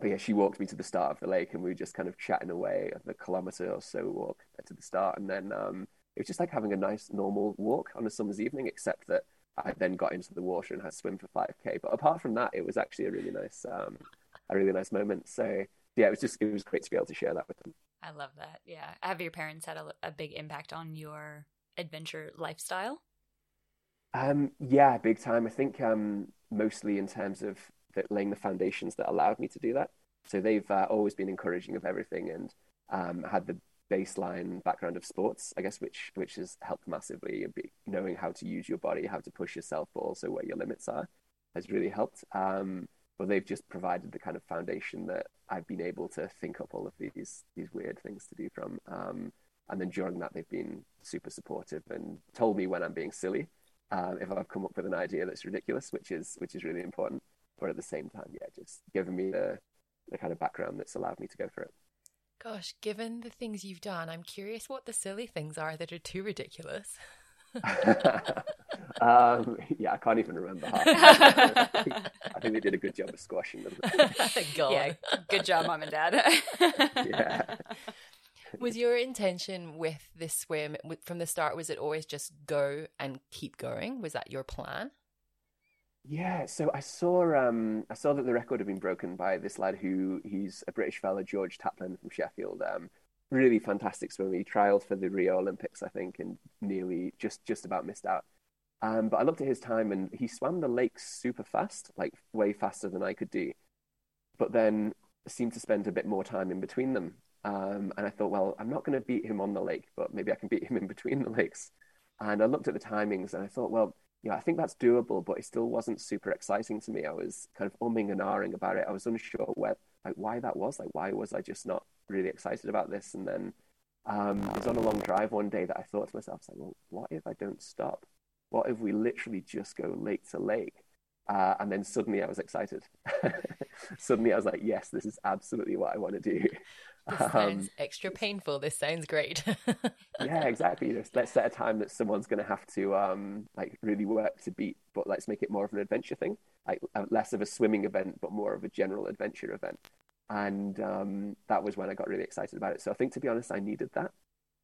but yeah, she walked me to the start of the lake, and we were just kind of chatting away the kilometer or so walk to the start, and then um, it was just like having a nice normal walk on a summer's evening, except that I then got into the water and had to swim for 5k. But apart from that, it was actually a really nice, um, a really nice moment. So yeah, it was just it was great to be able to share that with them. I love that. Yeah, have your parents had a, a big impact on your adventure lifestyle? Um, yeah, big time. I think um, mostly in terms of the, laying the foundations that allowed me to do that. So they've uh, always been encouraging of everything and um, had the baseline background of sports, I guess, which which has helped massively. Knowing how to use your body, how to push yourself, but also where your limits are, has really helped. Um, but they've just provided the kind of foundation that I've been able to think up all of these these weird things to do from. Um, and then during that, they've been super supportive and told me when I'm being silly, um, if I've come up with an idea that's ridiculous, which is which is really important. But at the same time, yeah, just giving me the the kind of background that's allowed me to go for it. Gosh, given the things you've done, I'm curious what the silly things are that are too ridiculous. um, yeah, I can't even remember. I think they did a good job of squashing them. yeah, good job, mom and dad. yeah. Was your intention with this swim from the start? Was it always just go and keep going? Was that your plan? Yeah, so I saw um, I saw that the record had been broken by this lad who he's a British fella, George Taplin from Sheffield. Um, really fantastic swimmer. He trialed for the Rio Olympics, I think, and nearly just just about missed out. Um, but I looked at his time, and he swam the lakes super fast, like way faster than I could do. But then seemed to spend a bit more time in between them. Um, and I thought, well, I'm not going to beat him on the lake, but maybe I can beat him in between the lakes. And I looked at the timings and I thought, well, yeah, I think that's doable, but it still wasn't super exciting to me. I was kind of umming and ahhing about it. I was unsure where, like, why that was. Like, why was I just not really excited about this? And then um, I was on a long drive one day that I thought to myself, like, well, what if I don't stop? What if we literally just go lake to lake? Uh, and then suddenly I was excited. suddenly I was like, yes, this is absolutely what I want to do. This um, sounds extra painful. This sounds great. yeah, exactly. Let's, let's set a time that someone's going to have to um, like really work to beat, but let's make it more of an adventure thing, like uh, less of a swimming event, but more of a general adventure event. And um, that was when I got really excited about it. So I think, to be honest, I needed that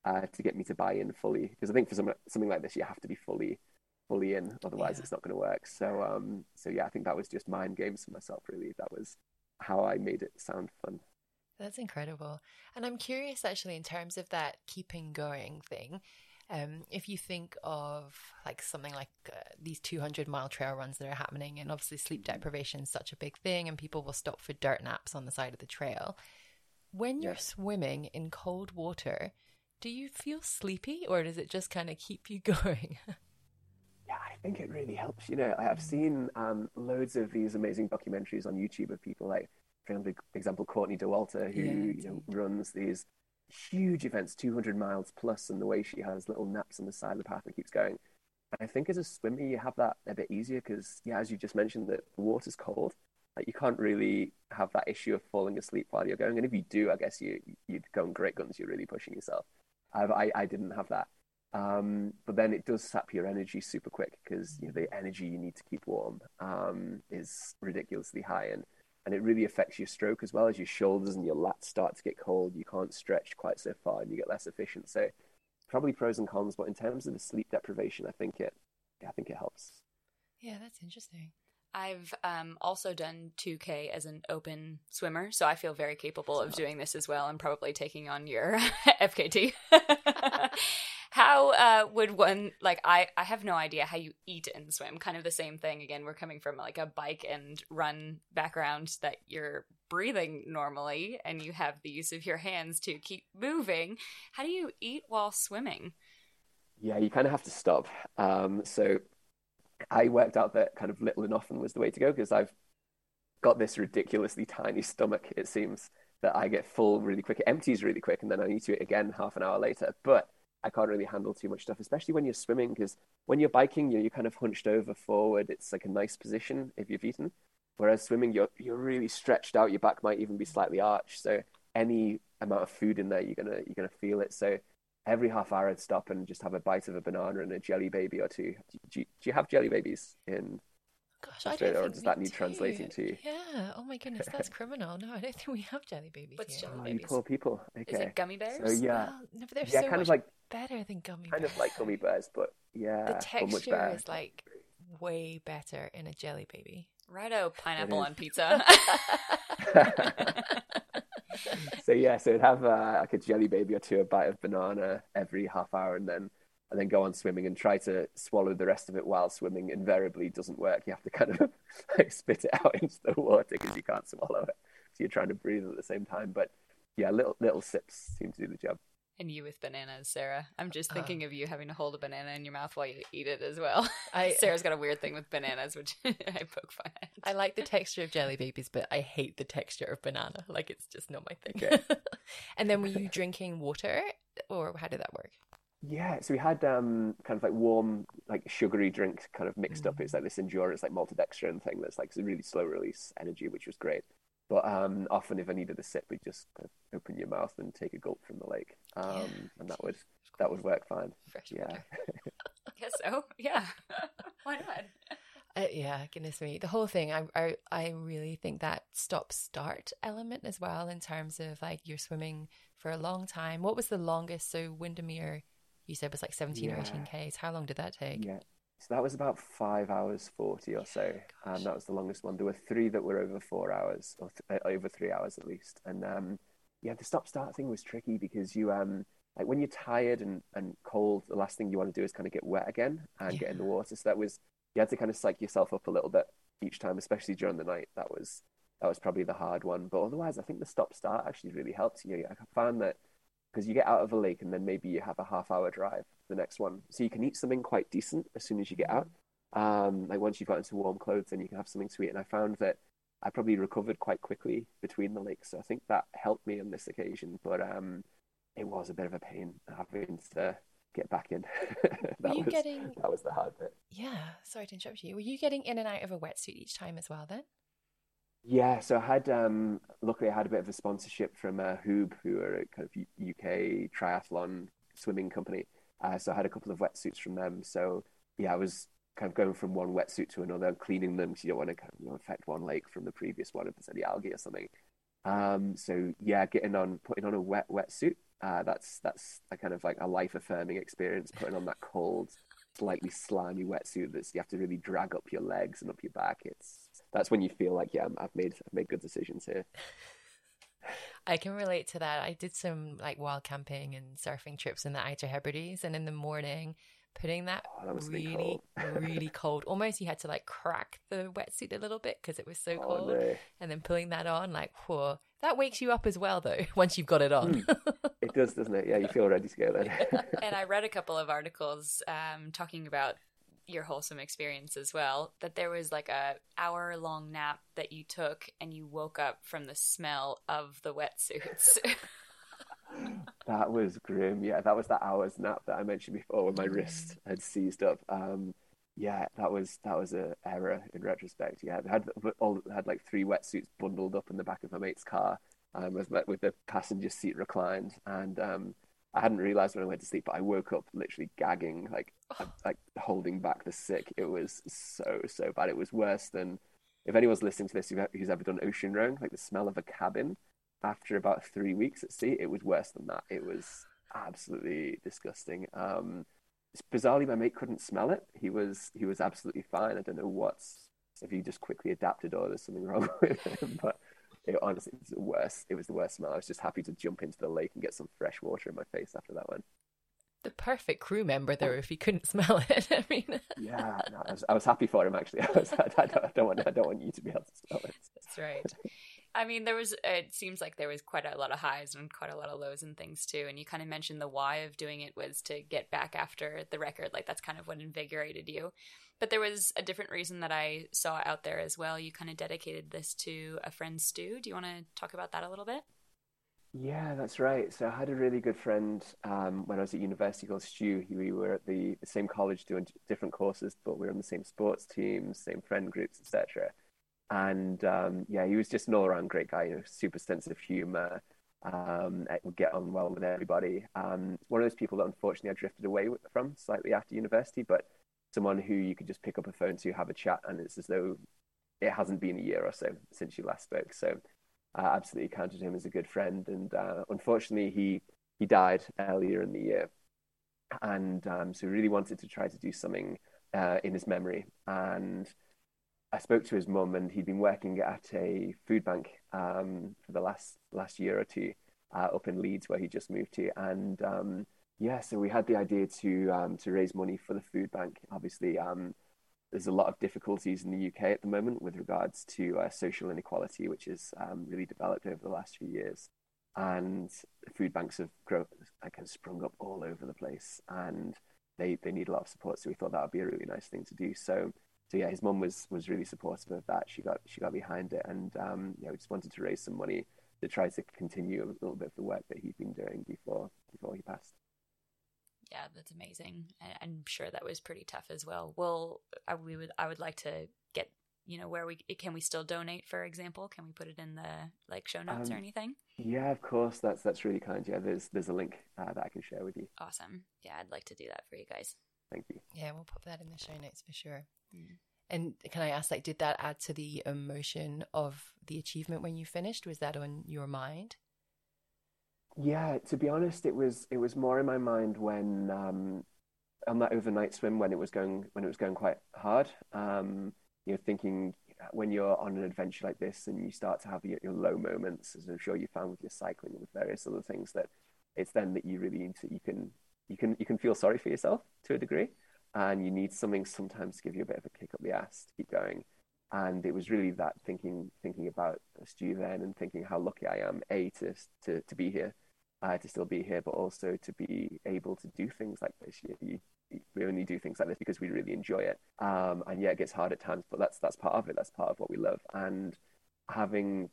uh, to get me to buy in fully, because I think for some, something like this, you have to be fully fully in, otherwise yeah. it's not going to work. So, um, so yeah, I think that was just mind games for myself. Really, that was how I made it sound fun. That's incredible. And I'm curious actually in terms of that keeping going thing. Um, if you think of like something like uh, these 200 mile trail runs that are happening, and obviously sleep deprivation is such a big thing, and people will stop for dirt naps on the side of the trail. When you're swimming in cold water, do you feel sleepy or does it just kind of keep you going? Yeah, I think it really helps. You know, I've seen um, loads of these amazing documentaries on YouTube of people like for example, Courtney Dauwalter, who yeah, you know, runs these huge events, 200 miles plus, and the way she has little naps on the side of the path and keeps going. I think as a swimmer, you have that a bit easier because, yeah, as you just mentioned, that the water's cold. Like you can't really have that issue of falling asleep while you're going. And if you do, I guess you you'd go on great guns. You're really pushing yourself. I I didn't have that. Um, but then it does sap your energy super quick because you know, the energy you need to keep warm um, is ridiculously high. And and it really affects your stroke as well as your shoulders and your lats start to get cold. You can't stretch quite so far, and you get less efficient. So probably pros and cons, but in terms of the sleep deprivation, I think it, I think it helps. Yeah, that's interesting. I've um, also done 2K as an open swimmer, so I feel very capable of doing this as well, and probably taking on your FKT. how uh, would one like I I have no idea how you eat and swim. Kind of the same thing. Again, we're coming from like a bike and run background that you're breathing normally and you have the use of your hands to keep moving. How do you eat while swimming? Yeah, you kind of have to stop. Um, so I worked out that kind of little and often was the way to go because I've got this ridiculously tiny stomach. It seems that I get full really quick. It empties really quick, and then I need to eat again half an hour later. But I can't really handle too much stuff, especially when you're swimming, because when you're biking, you're, you're kind of hunched over forward. It's like a nice position if you've eaten. Whereas swimming, you're you're really stretched out. Your back might even be slightly arched. So any amount of food in there, you're gonna you're gonna feel it. So every half hour, I'd stop and just have a bite of a banana and a jelly baby or two. Do you, do you have jelly babies in Gosh, Australia, or does that need do. translating to? you? Yeah. Oh my goodness, that's criminal. No, I don't think we have jelly babies. What's here. jelly oh, babies? You poor people. Okay. Is it gummy bears? So yeah, well, no, but they're yeah, so kind of like better than gummy. Kind bears. of like gummy bears, but yeah, the texture is like way better in a jelly baby. Righto, pineapple on pizza. so yeah, so it'd have uh, like a jelly baby or two, a bite of banana every half hour, and then and then go on swimming and try to swallow the rest of it while swimming invariably doesn't work. You have to kind of like spit it out into the water because you can't swallow it. So you're trying to breathe at the same time. But yeah, little little sips seem to do the job. And you with bananas, Sarah. I'm just uh. thinking uh, of you having to hold a banana in your mouth while you eat it as well. I, Sarah's got a weird thing with bananas, which I poke fun at. I like the texture of jelly babies, but I hate the texture of banana. Like it's just not my thing. Okay. and then were you drinking water, or how did that work? Yeah, so we had um, kind of like warm, like sugary drink kind of mixed mm. up. It's like this endurance, like maltodextrin thing that's like a really slow release energy, which was great. But um, often, if I needed a sip, we'd just open your mouth and take a gulp from the lake, um, yeah. and that would that would work fine. Fresh yeah, I guess so. Yeah, why not? Uh, yeah, goodness me, the whole thing. I, I I really think that stop start element as well in terms of like you're swimming for a long time. What was the longest? So Windermere you said was like 17 yeah. or 18 Ks. How long did that take? Yeah. So that was about five hours 40 or so. and um, that was the longest one. There were three that were over four hours, or th- uh, over three hours at least. And um, yeah, the stop start thing was tricky because you, um, like when you're tired and, and cold, the last thing you want to do is kind of get wet again and yeah. get in the water. So that was, you had to kind of psych yourself up a little bit each time, especially during the night. That was, that was probably the hard one. But otherwise, I think the stop start actually really helped you. I found that because you get out of a lake and then maybe you have a half hour drive the next one. So you can eat something quite decent as soon as you get out. Um, like once you've got into warm clothes, then you can have something sweet. And I found that I probably recovered quite quickly between the lakes. So I think that helped me on this occasion. But um, it was a bit of a pain having to get back in. that was getting... that was the hard bit. Yeah, sorry to interrupt you. Were you getting in and out of a wetsuit each time as well then? Yeah, so I had um, luckily I had a bit of a sponsorship from uh, HUUB, who are a kind of UK triathlon swimming company. Uh, so I had a couple of wetsuits from them. So yeah, I was kind of going from one wetsuit to another, cleaning them because you don't want to kind of, you know, affect one lake from the previous one if there's any algae or something. Um, so yeah, getting on, putting on a wet wetsuit. Uh, that's that's a kind of like a life affirming experience. Putting on that cold, slightly slimy wetsuit that you have to really drag up your legs and up your back. It's that's when you feel like yeah, I've made I've made good decisions here. I can relate to that. I did some like wild camping and surfing trips in the Outer Hebrides, and in the morning, putting that, oh, that really, really cold. Almost you had to like crack the wetsuit a little bit because it was so oh, cold. No. And then pulling that on, like, whoa, that wakes you up as well, though, once you've got it on. Mm. it does, doesn't it? Yeah, you feel ready to go then. and I read a couple of articles um, talking about your wholesome experience as well that there was like a hour long nap that you took and you woke up from the smell of the wetsuits that was grim. Yeah, that was that hour's nap that I mentioned before when my mm. wrist had seized up. Um, yeah, that was that was a error in retrospect. Yeah, I had all had like three wetsuits bundled up in the back of my mate's car, um, with, with the passenger seat reclined, and um, I hadn't realized when I went to sleep, but I woke up literally gagging, like like holding back the sick. It was so so bad. It was worse than if anyone's listening to this who's ever done ocean rowing, like the smell of a cabin after about three weeks at sea, it was worse than that. It was absolutely disgusting. Um, bizarrely, my mate couldn't smell it. He was he was absolutely fine. I don't know what's if he just quickly adapted or there's something wrong with him, but it honestly it was the worst. It was the worst smell. I was just happy to jump into the lake and get some fresh water in my face after that one. The perfect crew member, though, oh. if he couldn't smell it. I mean, yeah, no, I, was, I was happy for him actually. I, was, I, I, don't, I, don't, want I don't want you to be able to smell it. That's right. I mean, there was. It seems like there was quite a lot of highs and quite a lot of lows and things too. And you kind of mentioned the why of doing it was to get back after the record. Like that's kind of what invigorated you. But there was a different reason that I saw out there as well. You kind of dedicated this to a friend, Stu. Do you want to talk about that a little bit? Yeah, that's right. So I had a really good friend um, when I was at university called Stu. We were at the, the same college doing different courses, but we were on the same sports teams, same friend groups, etc and um, yeah, he was just an all-around great guy. You know, super sense of humor. Um, would get on well with everybody. Um, one of those people that unfortunately I drifted away from slightly after university, but someone who you could just pick up a phone to, have a chat, and it's as though it hasn't been a year or so since you last spoke. So I absolutely counted him as a good friend, and uh, unfortunately he he died earlier in the year, and um, so really wanted to try to do something uh, in his memory and I spoke to his mum, and he'd been working at a food bank um, for the last last year or two uh, up in Leeds, where he just moved to. And um, yeah, so we had the idea to um, to raise money for the food bank. Obviously, um, there's a lot of difficulties in the UK at the moment with regards to uh, social inequality, which has um, really developed over the last few years. And food banks have grown, kind of sprung up all over the place, and they they need a lot of support. So we thought that would be a really nice thing to do. So so yeah, his mum was was really supportive of that. She got she got behind it, and um, yeah, we just wanted to raise some money to try to continue a little bit of the work that he'd been doing before before he passed. Yeah, that's amazing. I'm sure that was pretty tough as well. Well, I, we would I would like to get you know where we can we still donate for example can we put it in the like show notes um, or anything yeah of course that's that's really kind yeah there's there's a link uh, that i can share with you awesome yeah i'd like to do that for you guys thank you yeah we'll pop that in the show notes for sure Mm. And can I ask, like, did that add to the emotion of the achievement when you finished? Was that on your mind? Yeah, to be honest, it was it was more in my mind when um, on that overnight swim when it was going when it was going quite hard. Um, you know, thinking when you're on an adventure like this and you start to have your, your low moments, as I'm sure you found with your cycling and with various other things, that it's then that you really need to you can you can you can feel sorry for yourself to a degree and you need something sometimes to give you a bit of a kick up the ass to keep going. And it was really that thinking thinking about Stu then and thinking how lucky I am a to to, to be here, uh, to still be here, but also to be able to do things like this. You, you, we only do things like this because we really enjoy it. Um, and yeah, it gets hard at times, but that's that's part of it. That's part of what we love. And having,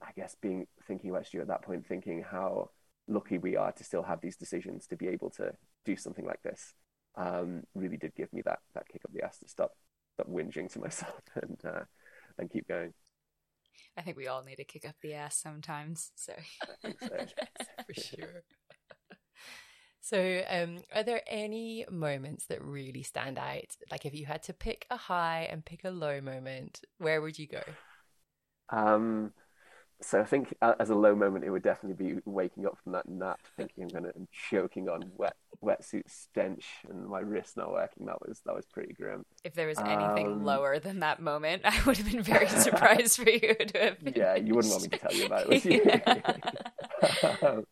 I guess, being thinking about Stu at that point, thinking how lucky we are to still have these decisions to be able to do something like this, um, really did give me that that kick up the ass to stop stop whinging to myself and uh, and keep going. I think we all need to kick up the ass sometimes. So, so. for sure. So, um, are there any moments that really stand out? Like, if you had to pick a high and pick a low moment, where would you go? Um, so I think as a low moment, it would definitely be waking up from that nap, thinking I'm gonna I'm choking on wet wetsuit stench and my wrist not working. That was that was pretty grim. If there was anything um, lower than that moment, I would have been very surprised for you to have. Been... Yeah, you wouldn't want me to tell you about it, would you? Yeah.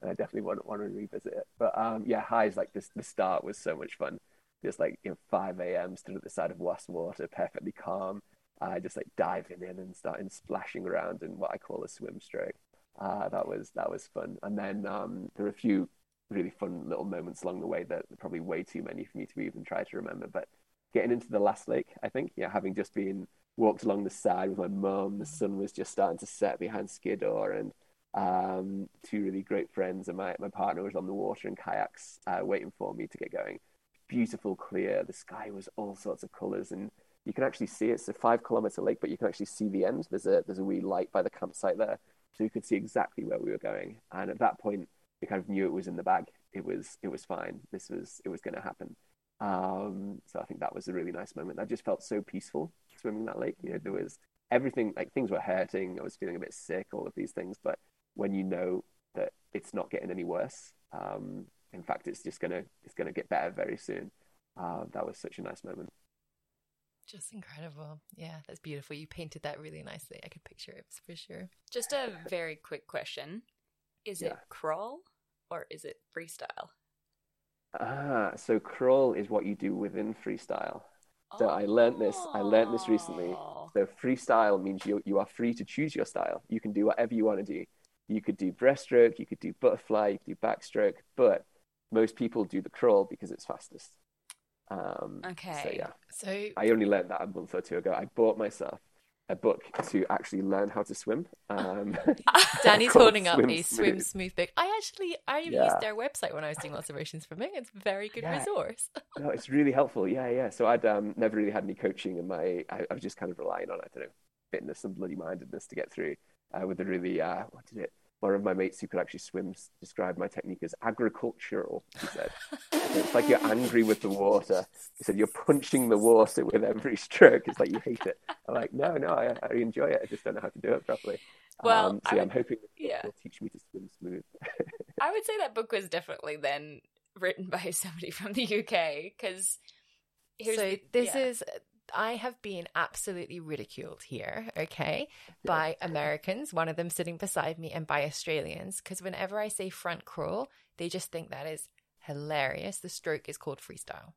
I definitely wouldn't want to revisit it. But um, yeah, highs like this. The start was so much fun. Just like you know, 5 a.m. stood at the side of Wastwater, perfectly calm uh, just like diving in and starting splashing around in what I call a swim stroke. Uh, that was that was fun. And then um, there were a few really fun little moments along the way that probably way too many for me to even try to remember. But getting into the last lake, I think, yeah, having just been walked along the side with my mum, the sun was just starting to set behind Skiddaw, and um, two really great friends and my, my partner was on the water in kayaks uh, waiting for me to get going. Beautiful, clear. The sky was all sorts of colours and you can actually see it's a five kilometer lake, but you can actually see the end. There's a there's a wee light by the campsite there, so you could see exactly where we were going. And at that point, we kind of knew it was in the bag. It was it was fine. This was it was going to happen. Um, so I think that was a really nice moment. I just felt so peaceful swimming that lake. You know, there was everything like things were hurting. I was feeling a bit sick. All of these things, but when you know that it's not getting any worse, um, in fact, it's just gonna it's gonna get better very soon. Uh, that was such a nice moment. Just incredible. Yeah, that's beautiful. You painted that really nicely. I could picture it for sure. Just a very quick question. Is yeah. it crawl or is it freestyle? Ah, so crawl is what you do within freestyle. So oh. I learned this. I learned this recently. Oh. So freestyle means you you are free to choose your style. You can do whatever you want to do. You could do breaststroke, you could do butterfly, you could do backstroke, but most people do the crawl because it's fastest. Um, okay. So yeah. So I only learned that a month or two ago. I bought myself a book to actually learn how to swim. Um, Danny's holding up a swim smooth book. I actually I yeah. used their website when I was doing lots of oceans for me. It's a very good yeah. resource. no, it's really helpful. Yeah, yeah. So I'd um, never really had any coaching, and my I, I, was just kind of relying on I don't know fitness and bloody mindedness to get through uh, with a really uh, what did it one of my mates who could actually swim described my technique as agricultural. He said, "It's like you're angry with the water." He said, "You're punching the water with every stroke. It's like you hate it." I'm like, "No, no, I, I enjoy it. I just don't know how to do it properly." Well, um, so yeah, I'm hoping yeah. will teach me to swim smooth. I would say that book was definitely then written by somebody from the UK because. so the, this yeah. is I have been absolutely ridiculed here, okay, by Americans, one of them sitting beside me, and by Australians, because whenever I say front crawl, they just think that is hilarious. The stroke is called freestyle.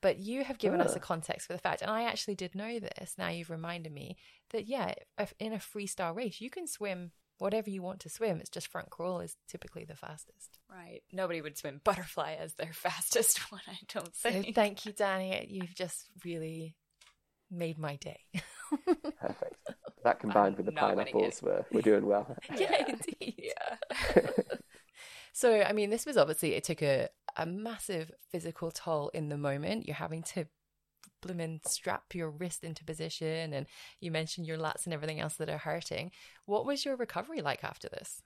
But you have given us a ah. context for the fact, and I actually did know this. Now you've reminded me that, yeah, in a freestyle race, you can swim whatever you want to swim. It's just front crawl is typically the fastest. Right. Nobody would swim butterfly as their fastest one, I don't think. So thank you, Danny. You've just really made my day. Perfect. That combined with the pineapples, we're, we're doing well. yeah, indeed. Yeah. so, I mean, this was obviously, it took a, a massive physical toll in the moment. You're having to blooming strap your wrist into position, and you mentioned your lats and everything else that are hurting. What was your recovery like after this?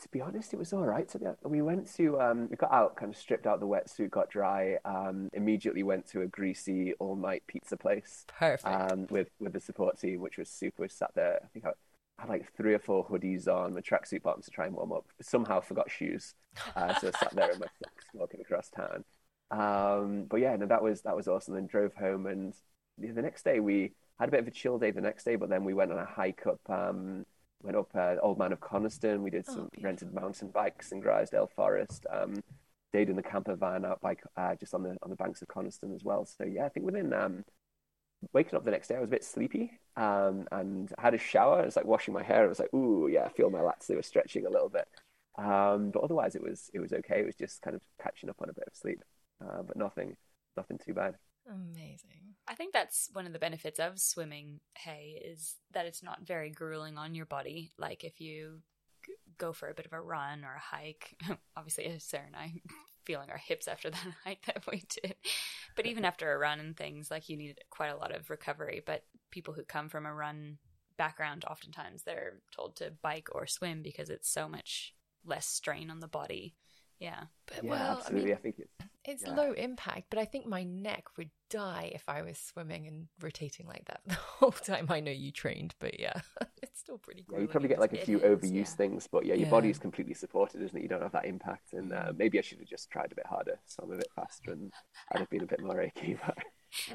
To be honest, it was all right. So we went to, um, we got out, kind of stripped out the wetsuit, got dry. Um, immediately went to a greasy all night pizza place. Perfect. Um, with with the support team, which was super. We sat there. I think I had like three or four hoodies on, my tracksuit bottoms to try and warm up. Somehow forgot shoes, uh, so I sat there in my socks walking across town. Um, but yeah, no, that was that was awesome. Then drove home, and the next day we had a bit of a chill day. The next day, but then we went on a hike up. Um, went up uh, Old Man of Coniston. We did oh, some oh, rented mountain bikes in Grizedale Forest. Um, stayed in the camper van out by uh, just on the on the banks of Coniston as well. So yeah, I think within um, waking up the next day, I was a bit sleepy um, and I had a shower. I was like washing my hair. I was like, ooh, yeah, I feel my lats. They were stretching a little bit. Um, but otherwise, it was it was okay. It was just kind of catching up on a bit of sleep, uh, but nothing nothing too bad. Amazing. I think that's one of the benefits of swimming, hey, is that it's not very grueling on your body. Like if you go for a bit of a run or a hike, obviously Sarah and I feeling our hips after that hike that we did. But even after a run and things, like you need quite a lot of recovery. But people who come from a run background, oftentimes they're told to bike or swim because it's so much less strain on the body. Yeah. But Yeah, well, absolutely. I mean, I think it's it's yeah. low impact, but I think my neck would die if I was swimming and rotating like that the whole time. I know you trained, but yeah, it's still pretty. yeah, you probably get like a few It is, overuse yeah. things, but yeah, your Yeah. body is completely supported, isn't it? You don't have that impact, and uh, Mm. maybe I should have just tried a bit harder, so I'm a bit faster, and I'd have been a bit more achy. But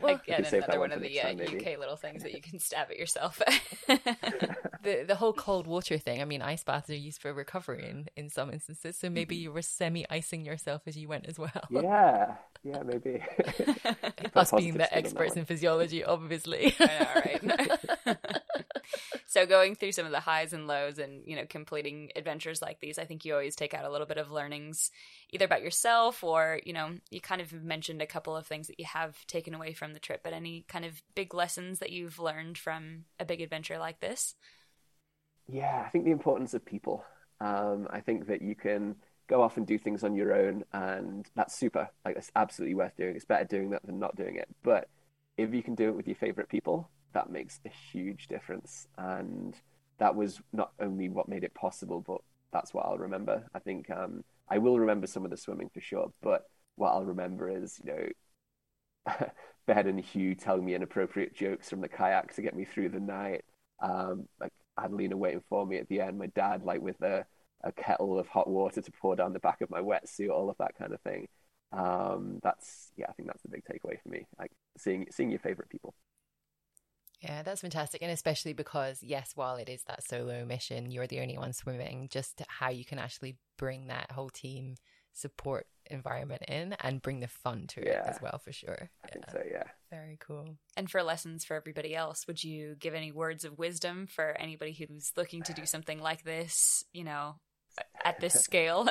Well, Again, could save that another one one of for the next uh. UK little things that you can stab at yourself. the the whole cold water thing. I mean, ice baths are used for recovery in in some instances, so maybe you were semi icing yourself as you went as well. yeah, yeah, maybe. Us being the spin on that experts in physiology, obviously. I know, right? so going through some of the highs and lows and, you know, completing adventures like these, I think you always take out a little bit of learnings either about yourself or, you know, you kind of mentioned a couple of things that you have taken away from the trip, but any kind of big lessons that you've learned from a big adventure like this? Yeah, I think the importance of people. Um, I think that you can go off and do things on your own, and that's super. Like, that's absolutely worth doing. It's better doing that than not doing it. But if you can do it with your favorite people, that makes a huge difference. And that was not only what made it possible, but that's what I'll remember. I think um, I will remember some of the swimming for sure, but what I'll remember is, you know, Ben and Hugh telling me inappropriate jokes from the kayak to get me through the night. Um, like Adelina waiting for me at the end, my dad like with a, a kettle of hot water to pour down the back of my wetsuit, all of that kind of thing. Um, that's yeah, I think that's the big takeaway for me. Like seeing seeing your favorite people. Yeah, that's fantastic. And especially because, yes, while it is that solo mission, you're the only one swimming, just how you can actually bring that whole team support environment in and bring the fun to it as well, for sure. I Yeah, think so, yeah. very cool. And for lessons for everybody else, would you give any words of wisdom for anybody who's looking to do something like this, you know, at this scale?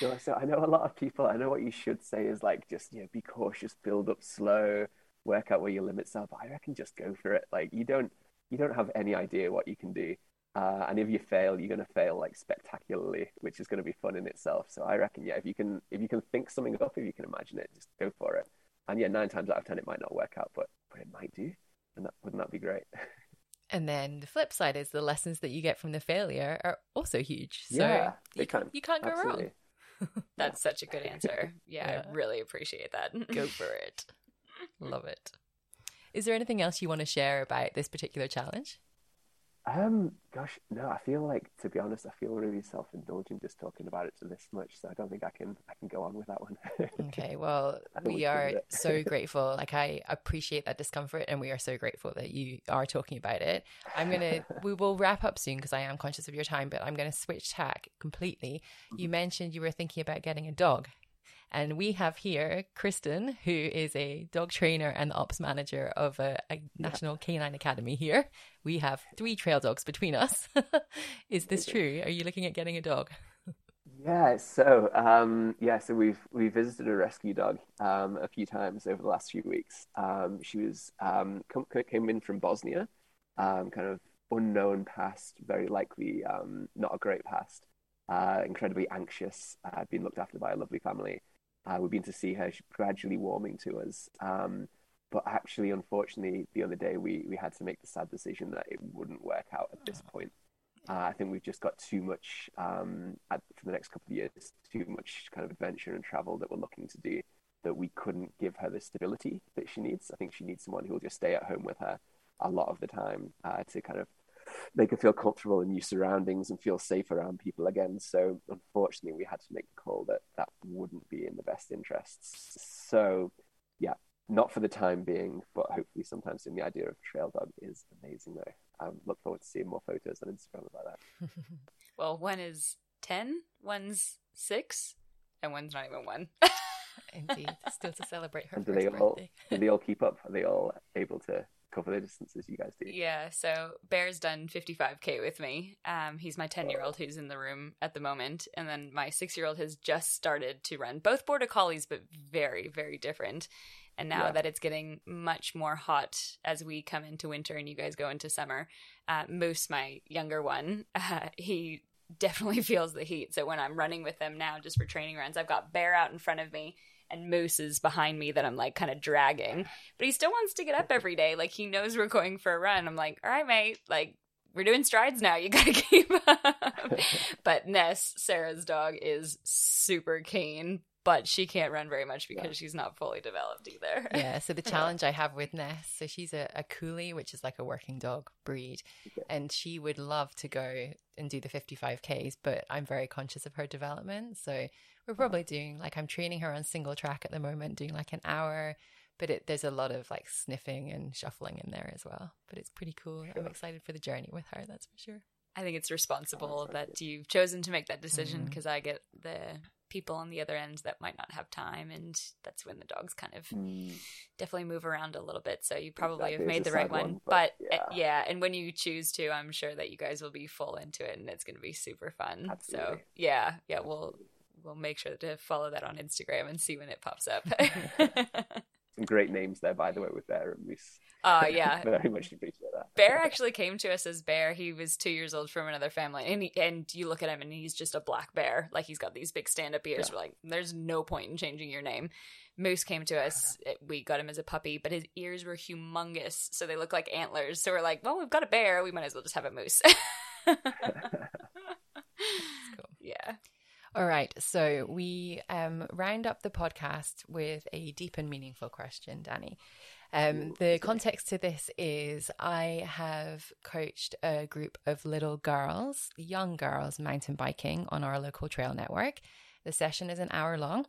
So, so I know a lot of people. I know what you should say is like just you know be cautious, build up slow, work out where your limits are. But I reckon just go for it. Like you don't you don't have any idea what you can do. Uh, and if you fail, you're going to fail like spectacularly, which is going to be fun in itself. So I reckon, yeah, if you can, if you can think something up, if you can imagine it, just go for it. And yeah, nine times out of ten, it might not work out, but but it might do, and that wouldn't that be great? And then the flip side is the lessons that you get from the failure are also huge. So Yeah, you, big time. you can't go Absolutely. wrong. That's such a good answer. Yeah, Yeah. I really appreciate that. Go for it. Love it. Is there anything else you want to share about this particular challenge? Um, gosh, no, I feel like to be honest, I feel really self-indulgent just talking about it to this much, so I don't think I can I can go on with that one. Okay, well, we we are so grateful. Like, I appreciate that discomfort, and we are so grateful that you are talking about it. I'm gonna, we will wrap up soon because I am conscious of your time, but I'm gonna switch tack completely. You Mm-hmm. mentioned you were thinking about getting a dog, and we have here Kristen, who is a dog trainer and the ops manager of a, a national canine academy here. We have three trail dogs between us. is this true? Are you looking at getting a dog? Yeah, so um, yeah, so we've we visited a rescue dog um, a few times over the last few weeks. Um, she was um, come, came in from Bosnia, um, kind of unknown past, very likely um, not a great past. Uh, incredibly anxious, uh, been looked after by a lovely family. Uh, we've been to see her. She's gradually warming to us. Um, but actually, unfortunately, the other day we we had to make the sad decision that it wouldn't work out at this point. Uh, I think we've just got too much um, at, for the next couple of years, too much kind of adventure and travel that we're looking to do that we couldn't give her the stability that she needs. I think she needs someone who will just stay at home with her a lot of the time uh, to kind of make her feel comfortable in new surroundings and feel safe around people again. So unfortunately, we had to make the call that that wouldn't be in the best interests. So yeah, not for the time being, but hopefully sometime soon. The idea of trail dog is amazing, though. I look forward to seeing more photos on Instagram about that. well, one is 10, one's 6, and one's not even 1. Indeed, still to celebrate her And do they all birthday. do they all keep up? Are they all able to cover the distances you guys do. Yeah, so Bear's done 55k with me. Um, he's my 10 year old who's in the room at the moment, and then my six year old has just started to run. Both border collies, but very, very different. And now Yeah. that it's getting much more hot as we come into winter and you guys go into summer, uh, Moose, my younger one, uh, he definitely feels the heat. So when I'm running with him now, just for training runs, I've got Bear out in front of me and Moose is behind me that I'm like kind of dragging. But he still wants to get up every day. Like he knows we're going for a run. I'm like, all right, mate, like we're doing strides now. You gotta keep up. but Ness, Sarah's dog, is super keen, but she can't run very much because Yeah. she's not fully developed either. Yeah, so the challenge I have with Ness, so she's a, a coolie, which is like a working dog breed, and she would love to go and do the 55Ks, but I'm very conscious of her development. So we're probably doing like I'm training her on single track at the moment, doing like an hour, but it, there's a lot of like sniffing and shuffling in there as well. But it's pretty cool. I'm excited for the journey with her, that's for sure. I think it's responsible sounds that you've chosen to make that decision because I get the people on the other end that might not have time, and that's when the dogs kind of Mm, definitely move around a little bit. So you probably Exactly, have made the right one. one, but but uh, yeah. yeah, and when you choose to, I'm sure that you guys will be full into it, and it's going to be super fun. So Absolutely. yeah, yeah, we'll we'll make sure to follow that on Instagram and see when it pops up. Some great names there, by the way, with Bear and Moose. Oh yeah, Very much appreciate that. Bear actually came to us as Bear. He was two years old from another family, and he, and you look at him and he's just a black bear. Like he's got these big stand up ears. Yeah. We're like, there's no point in changing your name. Moose came to us. We got him as a puppy, but his ears were humongous, so they look like antlers. So we're like, well, we've got a bear. We might as well just have a moose. cool. Yeah. All right, so we um, round up the podcast with a deep and meaningful question, Danny. Um, the context to this is I have coached a group of little girls, young girls, mountain biking on our local trail network. The session is an hour long,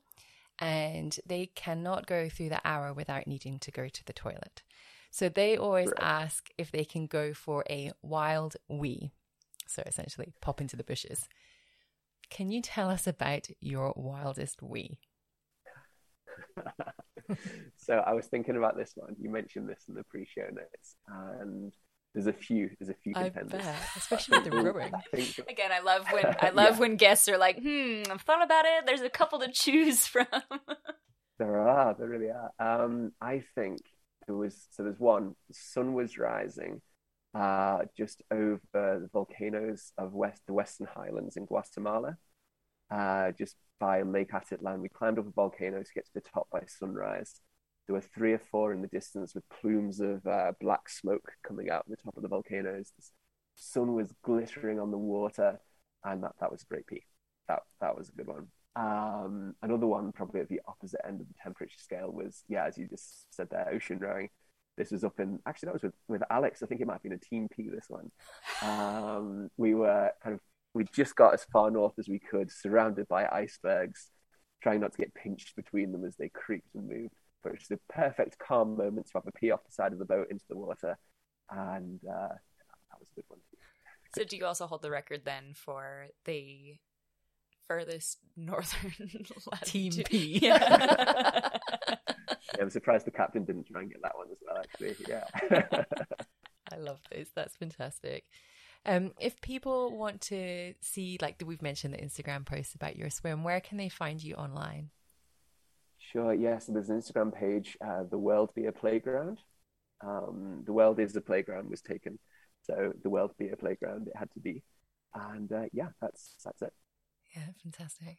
and they cannot go through the hour without needing to go to the toilet. So they always Right. ask if they can go for a wild wee. So essentially, pop into the bushes. Can you tell us about your wildest wee? so I was thinking about this one. You mentioned this in the pre-show notes, and there's a few. There's a few contenders. especially with the rowing. Again, I love when I love Yeah. when guests are like, "Hmm, I've thought about it. There's a couple to choose from." there are. There really are. Um, I think there was. So there's one. The sun was rising, uh, just over the volcanoes of west the Western Highlands in Guatemala, uh, just by Lake Atitlan. We climbed up a volcano to get to the top by sunrise. There were three or four in the distance with plumes of uh, black smoke coming out the top of the volcanoes. The sun was glittering on the water, and that, that was a great peak. That that was a good one. Um, another one, probably at the opposite end of the temperature scale, was yeah, as you just said there, ocean rowing. This was up in actually that was with, with Alex. I think it might have been a team P. This one. Um, we were kind of we just got as far north as we could, surrounded by icebergs, trying not to get pinched between them as they creaked and moved. But it was the perfect calm moment to have a pee off the side of the boat into the water, and uh, that was a good one. So, do you also hold the record then for the furthest northern Team latitude? P. Yeah. I'm surprised the captain didn't try and get that one as well. Actually, yeah. I love those. That's fantastic. Um, if people want to see, like we've mentioned, the Instagram posts about your swim, where can they find you online? Sure. Yeah. So there's an Instagram page, uh, the World Be a Playground. Um, the world is a playground was taken, so the world be a playground. It had to be, and uh, yeah, that's that's it. Yeah, fantastic.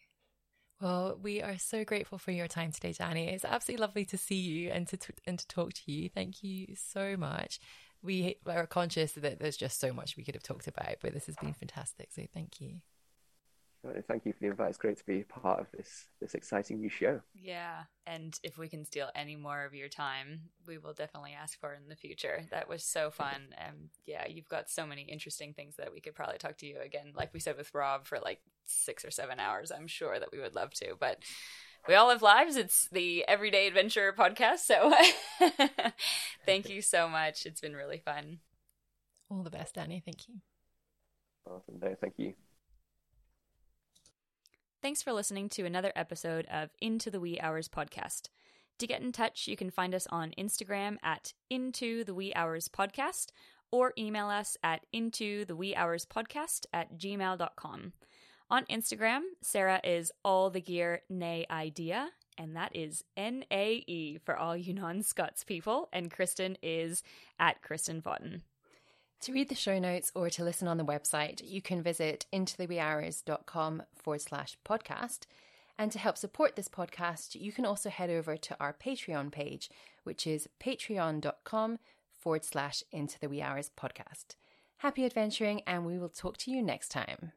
Well, we are so grateful for your time today, Danny. It's absolutely lovely to see you and to and to talk to you. Thank you so much. We are conscious that there's just so much we could have talked about, but this has been fantastic. So thank you. Sure, Thank you for the invite. It's great to be part of this this exciting new show. yeah. And if we can steal any more of your time, we will definitely ask for it in the future. That was so fun. And yeah, you've got so many interesting things that we could probably talk to you again, like we said with Rob, for like six or seven hours. I'm sure that we would love to. But we all have lives. It's the Everyday Adventure podcast. So thank you so much. It's been really fun. All the best, Danny. Thank you. Awesome. No, thank you. Thanks for listening to another episode of Into the Wee Hours podcast. To get in touch, you can find us on Instagram at Into the Wee Hours Podcast or email us at Into the Wee Hours Podcast at gmail.com. On Instagram, Sarah is all the gear nay idea, and that is N A E for all you non Scots people, and Kristen is at Kristen Vaughton. To read the show notes or to listen on the website, you can visit intotheweehours.com forward slash podcast. And to help support this podcast, you can also head over to our Patreon page, which is patreon.com forward slash into the wee hours podcast. Happy adventuring, and we will talk to you next time.